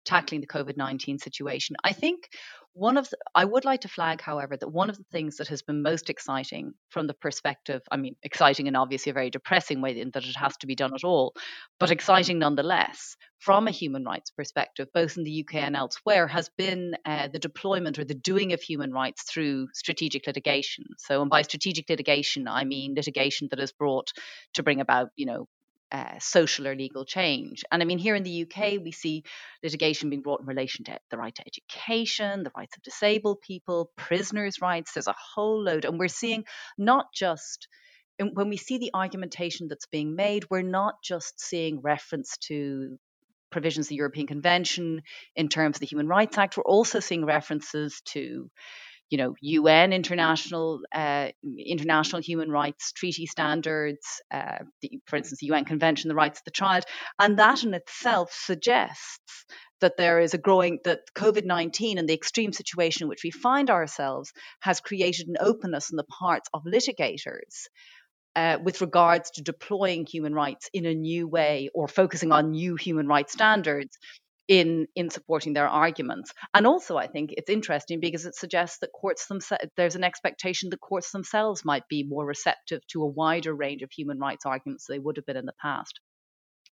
tackling the COVID 19 situation. I think one of the, I would like to flag, however, that one of the things that has been most exciting from the perspective, I mean, exciting in obviously a very depressing way in that it has to be done at all, but exciting nonetheless from a human rights perspective, both in the UK and elsewhere, has been uh, the deployment or the doing of human rights through strategic litigation. So, and by strategic litigation, I mean litigation that is brought to bring about, you know, uh, social or legal change. And I mean, here in the UK, we see litigation being brought in relation to the right to education, the rights of disabled people, prisoners' rights. There's a whole load. And we're seeing not just when we see the argumentation that's being made, we're not just seeing reference to provisions of the European Convention in terms of the Human Rights Act. We're also seeing references to you know, UN international uh, international human rights treaty standards, uh, the, for instance, the UN Convention on the Rights of the Child, and that in itself suggests that there is a growing that COVID nineteen and the extreme situation in which we find ourselves has created an openness on the parts of litigators. Uh, with regards to deploying human rights in a new way or focusing on new human rights standards in in supporting their arguments. And also, I think it's interesting because it suggests that courts themselves there's an expectation that courts themselves might be more receptive to a wider range of human rights arguments than they would have been in the past.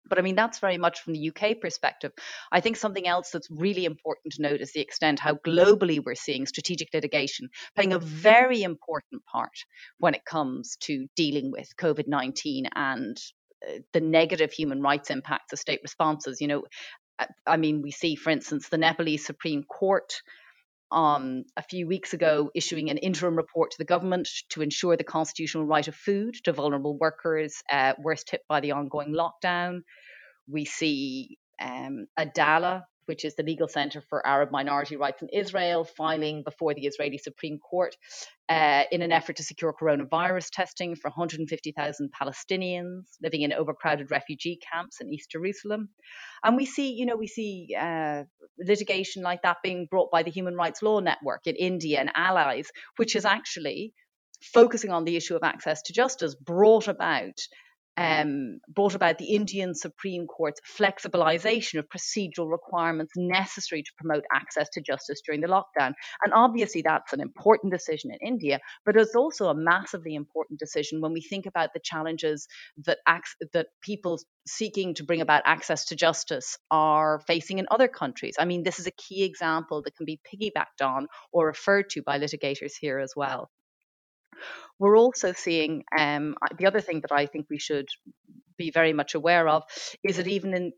But I mean, that's very much from the UK perspective. I think something else that's really important to note is the extent how globally we're seeing strategic litigation playing a very important part when it comes to dealing with COVID 19 and uh, the negative human rights impacts of state responses. You know, I mean, we see, for instance, the Nepalese Supreme Court um, a few weeks ago issuing an interim report to the government to ensure the constitutional right of food to vulnerable workers uh, worst hit by the ongoing lockdown. We see um, Adalah, which is the legal center for Arab minority rights in Israel, filing before the Israeli Supreme Court uh, in an effort to secure coronavirus testing for 150,000 Palestinians living in overcrowded refugee camps in East Jerusalem. And we see, you know, we see uh, litigation like that being brought by the Human Rights Law Network in India and allies, which is actually focusing on the issue of access to justice, brought about um, brought about the Indian Supreme Court's flexibilization of procedural requirements necessary to promote access to justice during the lockdown. And obviously, that's an important decision in India, but it's also a massively important decision when we think about the challenges that, ac- that people seeking to bring about access to justice are facing in other countries. I mean, this is a key example that can be piggybacked on or referred to by litigators here as well. We're also seeing um, the other thing that I think we should be very much aware of is that even in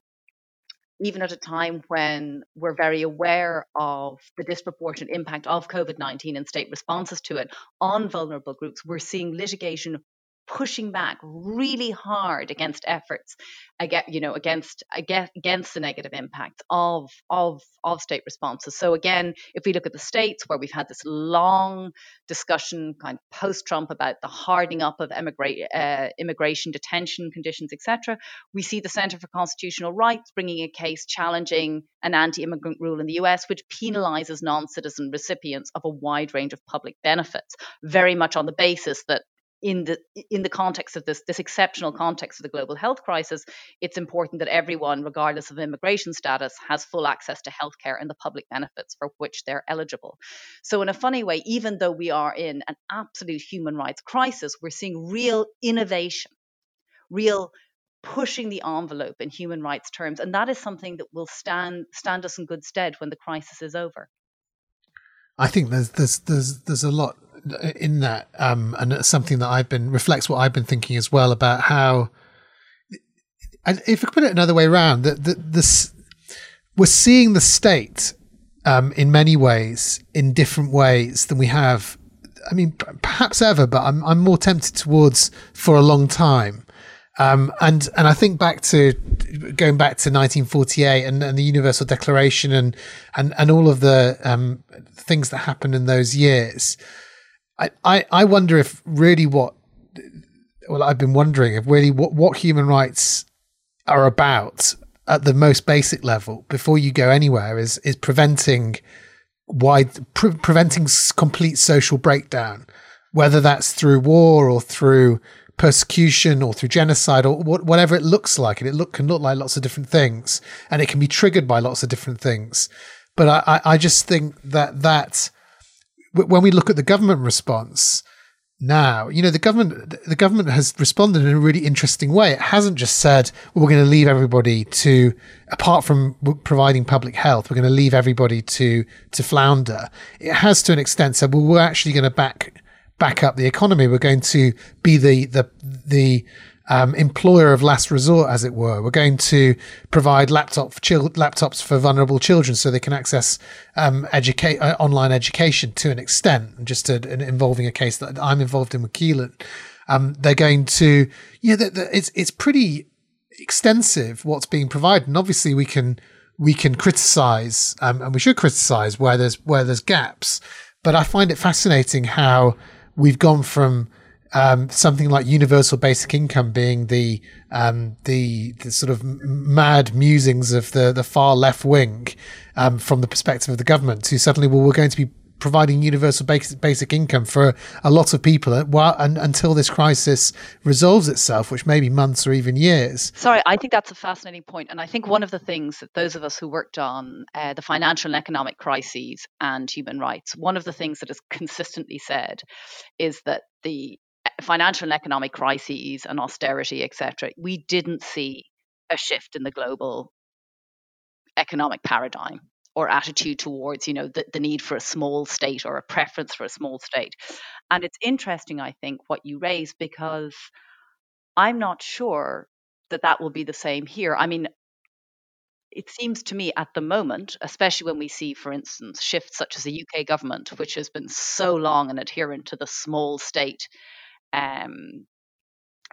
even at a time when we're very aware of the disproportionate impact of COVID 19 and state responses to it on vulnerable groups, we're seeing litigation pushing back really hard against efforts against you know against against the negative impacts of of of state responses. So again if we look at the states where we've had this long discussion kind of post trump about the hardening up of uh, immigration detention conditions etc we see the center for constitutional rights bringing a case challenging an anti-immigrant rule in the US which penalizes non-citizen recipients of a wide range of public benefits very much on the basis that in the in the context of this this exceptional context of the global health crisis, it's important that everyone, regardless of immigration status, has full access to healthcare and the public benefits for which they're eligible. So, in a funny way, even though we are in an absolute human rights crisis, we're seeing real innovation real pushing the envelope in human rights terms. And that is something that will stand stand us in good stead when the crisis is over. I think there's there's there's there's a lot in that, um, and it's something that I've been reflects what I've been thinking as well about how, and if I put it another way around, that this we're seeing the state um, in many ways in different ways than we have. I mean, perhaps ever, but I'm I'm more tempted towards for a long time. Um, and and I think back to going back to 1948 and, and the Universal Declaration and and and all of the um, things that happened in those years. I, I, I wonder if really what well I've been wondering if really what, what human rights are about at the most basic level before you go anywhere is is preventing wide pre- preventing complete social breakdown whether that's through war or through persecution or through genocide or whatever it looks like. And it look, can look like lots of different things and it can be triggered by lots of different things. But I, I just think that that when we look at the government response now, you know, the government the government has responded in a really interesting way. It hasn't just said well, we're going to leave everybody to, apart from providing public health, we're going to leave everybody to to flounder. It has, to an extent, said well, we're actually going to back back up the economy. We're going to be the the the um, employer of last resort, as it were. We're going to provide laptop for chil- laptops for vulnerable children so they can access um, educate uh, online education to an extent. Just to, involving a case that I'm involved in with Caoilfhionn, um, they're going to yeah, the, the, it's it's pretty extensive what's being provided, and obviously we can we can criticize um, and we should criticize where there's where there's gaps. But I find it fascinating how we've gone from um, something like universal basic income being the um, the, the sort of mad musings of the the far left wing um, from the perspective of the government to suddenly well we're going to be providing universal basic, basic income for a lot of people while, and, until this crisis resolves itself, which may be months or even years. Sorry, I think that's a fascinating point. And I think one of the things that those of us who worked on uh, the financial and economic crises and human rights, one of the things that is consistently said is that the uh, financial and economic crises and austerity, etc., we didn't see a shift in the global economic paradigm or attitude towards you know the, the need for a small state or a preference for a small state and it's interesting i think what you raise because i'm not sure that that will be the same here i mean it seems to me at the moment, especially when we see, for instance, shifts such as the UK government, which has been so long an adherent to the small state um,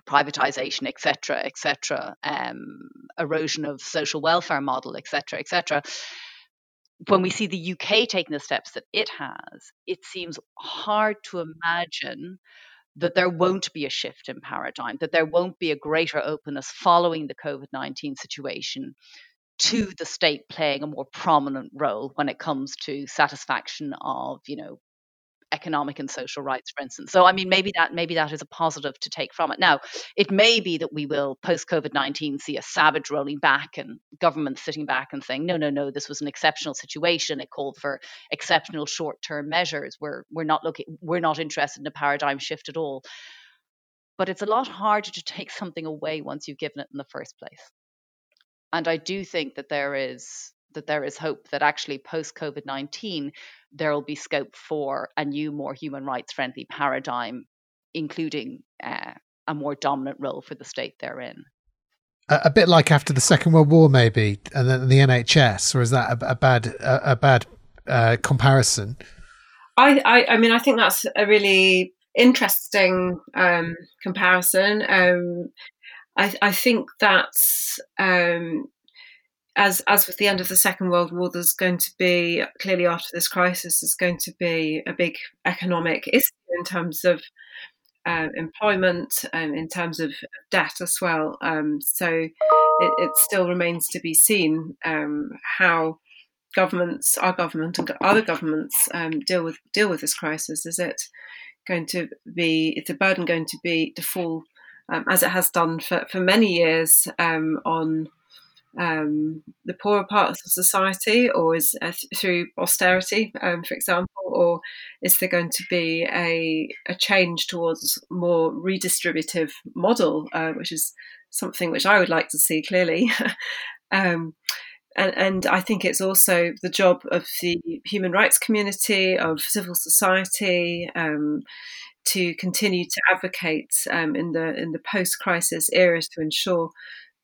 privatization, etc., etc., um, erosion of social welfare model, etc., etc when we see the UK taking the steps that it has, it seems hard to imagine that there won't be a shift in paradigm, that there won't be a greater openness following the COVID 19 situation to the state playing a more prominent role when it comes to satisfaction of, you know, economic and social rights, for instance. So, I mean, maybe that maybe that is a positive to take from it. Now, it may be that we will post COVID nineteen see a savage rolling back and governments sitting back and saying, no, no, no, this was an exceptional situation. It called for exceptional short term measures. We're we're not looking we're not interested in a paradigm shift at all. But it's a lot harder to take something away once you've given it in the first place. And I do think that there is that there is hope that actually post COVID 19, there will be scope for a new, more human rights friendly paradigm, including uh, a more dominant role for the state therein. A, a, bit like after the Second World War, maybe, and then the NHS, or is that a, a bad a, a bad uh, comparison? I, I, I mean, I think that's a really interesting um, comparison. Um, I, I think that's um, as as with the end of the Second World War, there's going to be clearly after this crisis, there's going to be a big economic issue in terms of uh, employment and um, in terms of debt as well. Um, so it, it, still remains to be seen um, how governments, our government and other governments, um, deal with deal with this crisis. Is it going to be? Is the burden going to be to fall um, as it has done for, for many years on um, the poorer parts of society, or is uh, through austerity, um, for example, or is there going to be a, a change towards more redistributive model, uh, which is something which I would like to see clearly. um, and, and, I think it's also the job of the human rights community, of civil society, um, to continue to advocate um, in the in the post crisis era to ensure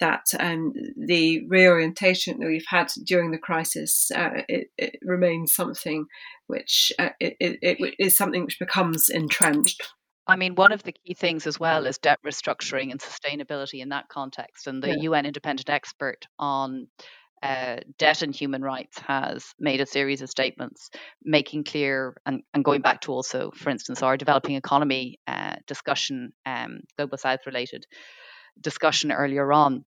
that um, the reorientation that we've had during the crisis uh, it, it, remains something which uh, it, it is something which becomes entrenched. I mean, one of the key things as well is debt restructuring and sustainability in that context. And the yeah. UN independent expert on uh, debt and human rights has made a series of statements making clear and, and going back to also, for instance, our developing economy uh, discussion, um, Global South related discussion earlier on,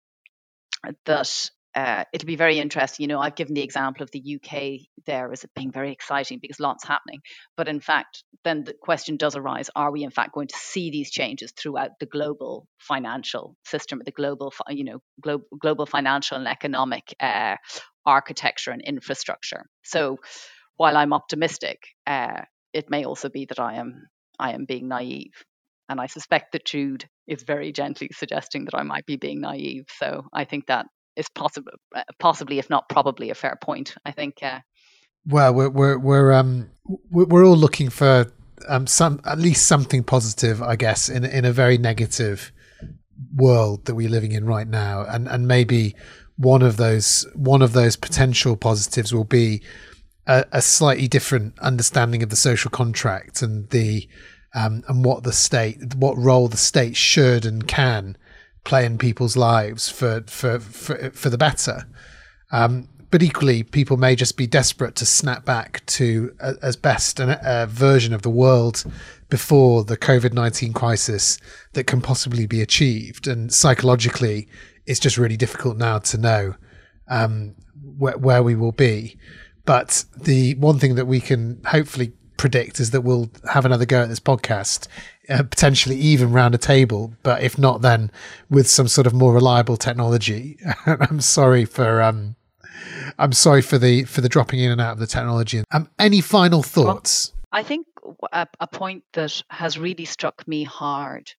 that uh, it'll be very interesting. You know, I've given the example of the UK there as it being very exciting because lots happening. But in fact, then the question does arise: Are we in fact going to see these changes throughout the global financial system, the global, you know, global, global financial and economic uh, architecture and infrastructure? So, while I'm optimistic, uh, it may also be that I am I am being naive. And I suspect that Jude is very gently suggesting that I might be being naive. So I think that is possible, uh, possibly, if not probably, a fair point. I think. Uh, well, we're we're we're um we're all looking for um some at least something positive, I guess, in in a very negative world that we're living in right now, and and maybe one of those one of those potential positives will be a, a slightly different understanding of the social contract and the um, and what the state, what role the state should and can play in people's lives for for for, for the better. Um, but equally, people may just be desperate to snap back to a, as best an, a version of the world before the COVID nineteen crisis that can possibly be achieved. And psychologically, it's just really difficult now to know um, where we will be. But the one thing that we can hopefully predict is that we'll have another go at this podcast, uh, potentially even round a table, but if not, then with some sort of more reliable technology. I'm sorry for um, I'm sorry for the for the dropping in and out of the technology. Um, any final thoughts? Well, I think a, a point that has really struck me hard,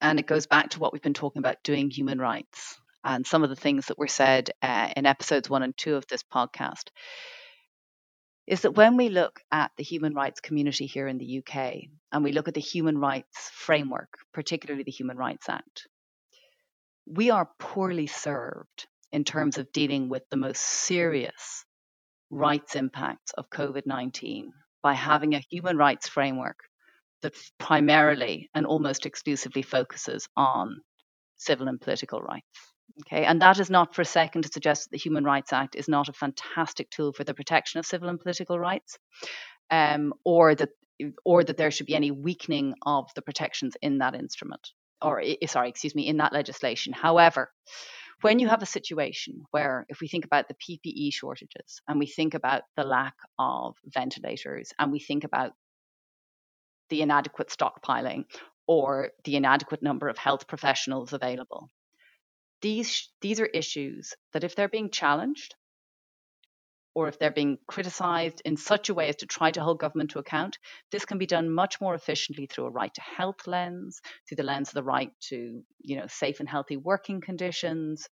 and it goes back to what we've been talking about doing human rights and some of the things that were said uh, in episodes one and two of this podcast is that when we look at the human rights community here in the UK and we look at the human rights framework, particularly the Human Rights Act, we are poorly served in terms of dealing with the most serious rights impacts of COVID 19 by having a human rights framework that primarily and almost exclusively focuses on civil and political rights. Okay, and that is not for a second to suggest that the Human Rights Act is not a fantastic tool for the protection of civil and political rights, um, or that or that there should be any weakening of the protections in that instrument, or sorry, excuse me, in that legislation. However, when you have a situation where, if we think about the PPE shortages and we think about the lack of ventilators and we think about the inadequate stockpiling or the inadequate number of health professionals available, these these are issues that if they're being challenged or if they're being criticized in such a way as to try to hold government to account, this can be done much more efficiently through a right to health lens, through the lens of the right to, you know, safe and healthy working conditions,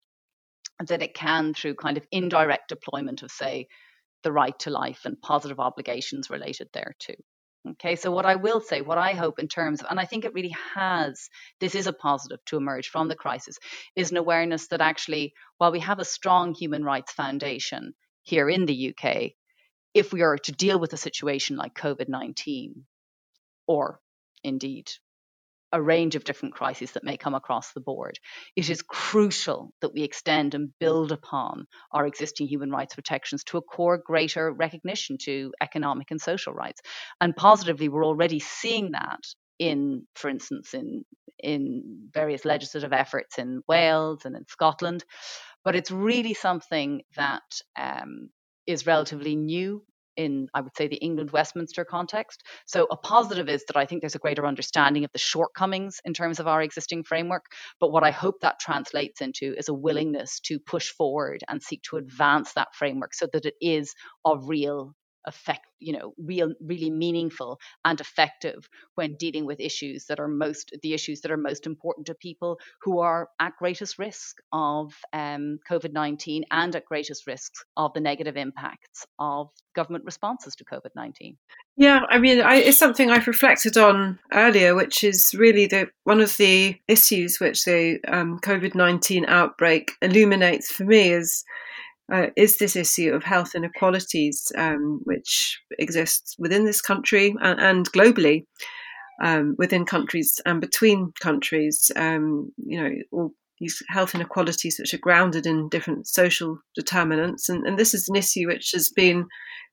than it can through kind of indirect deployment of, say, the right to life and positive obligations related there too. Okay, so what I will say, what I hope in terms of, and I think it really has, this is a positive to emerge from the crisis, is an awareness that actually, while we have a strong human rights foundation here in the UK, if we are to deal with a situation like COVID 19, or indeed a range of different crises that may come across the board. It is crucial that we extend and build upon our existing human rights protections to accord greater recognition to economic and social rights. And positively, we're already seeing that in, for instance, in in various legislative efforts in Wales and in Scotland. But it's really something that um, is relatively new in, I would say, the England Westminster context. So, a positive is that I think there's a greater understanding of the shortcomings in terms of our existing framework. But what I hope that translates into is a willingness to push forward and seek to advance that framework so that it is of real effect you know real really meaningful and effective when dealing with issues that are most the issues that are most important to people who are at greatest risk of um, covid-19 and at greatest risks of the negative impacts of government responses to covid-19 yeah i mean I, it's something i've reflected on earlier which is really the one of the issues which the um, covid-19 outbreak illuminates for me is uh, is this issue of health inequalities, um, which exists within this country and, and globally, um, within countries and between countries. Um, you know, all these health inequalities which are grounded in different social determinants, and, and this is an issue which has been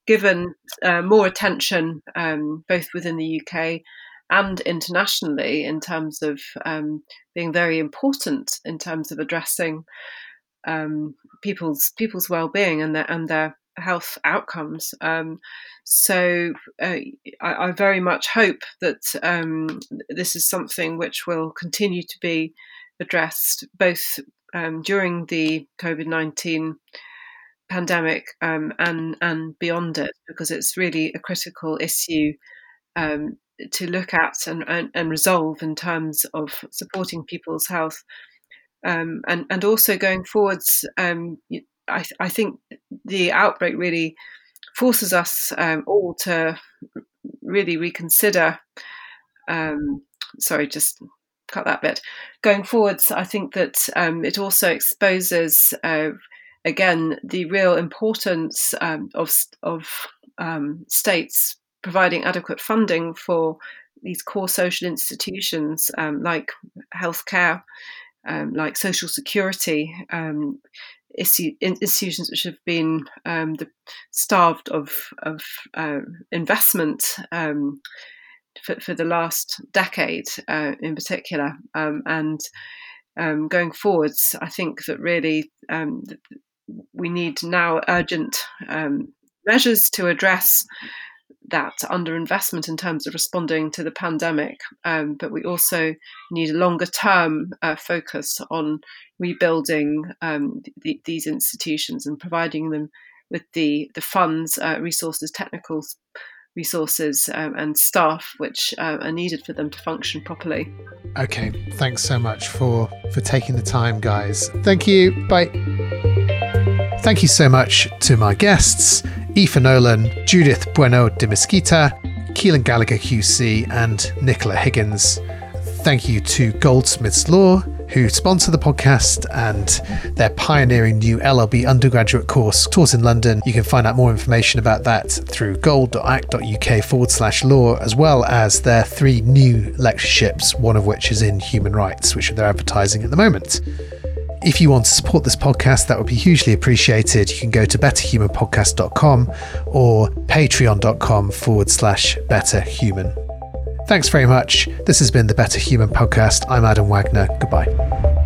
given uh, more attention um, both within the UK and internationally in terms of um, being very important in terms of addressing um, people's people's well-being and their and their health outcomes. Um, so uh, I, I, very much hope that um, this is something which will continue to be addressed both um, during the COVID nineteen pandemic um, and and beyond it, because it's really a critical issue um, to look at and, and, and resolve in terms of supporting people's health um, and and also going forwards, um, I, I, think the outbreak really forces us um, all to really reconsider. Um, sorry, just cut that bit. Going forwards, I think that um, it also exposes uh, again the real importance um, of of states providing adequate funding for these core social institutions like healthcare um, like social security um, issue, institutions which have been um, the, starved of, of uh, investment um, for, for, the last decade uh, in particular. Um, and um, going forwards, I think that really we need now urgent measures to address that underinvestment in terms of responding to the pandemic, um, but we also need a longer term uh, focus on rebuilding um, th- these institutions and providing them with the the funds, uh, resources, technical resources, um, and staff which uh, are needed for them to function properly. Okay, thanks so much for for taking the time, guys. Thank you. Bye. Thank you so much to my guests. Aoife Nolan, Judith Bueno de Mesquita, Caoilfhionn Gallagher QC, and Nicola Higgins. Thank you to Goldsmiths Law, who sponsor the podcast and their pioneering new LLB undergraduate course taught in London. You can find out more information about that through gold.ac.uk forward slash law, as well as their three new lectureships, one of which is in human rights, which they're advertising at the moment. If you want to support this podcast, that would be hugely appreciated. You can go to betterhumanpodcast.com or patreon.com forward slash betterhuman. Thanks very much. This has been the Better Human Podcast. I'm Adam Wagner. Goodbye.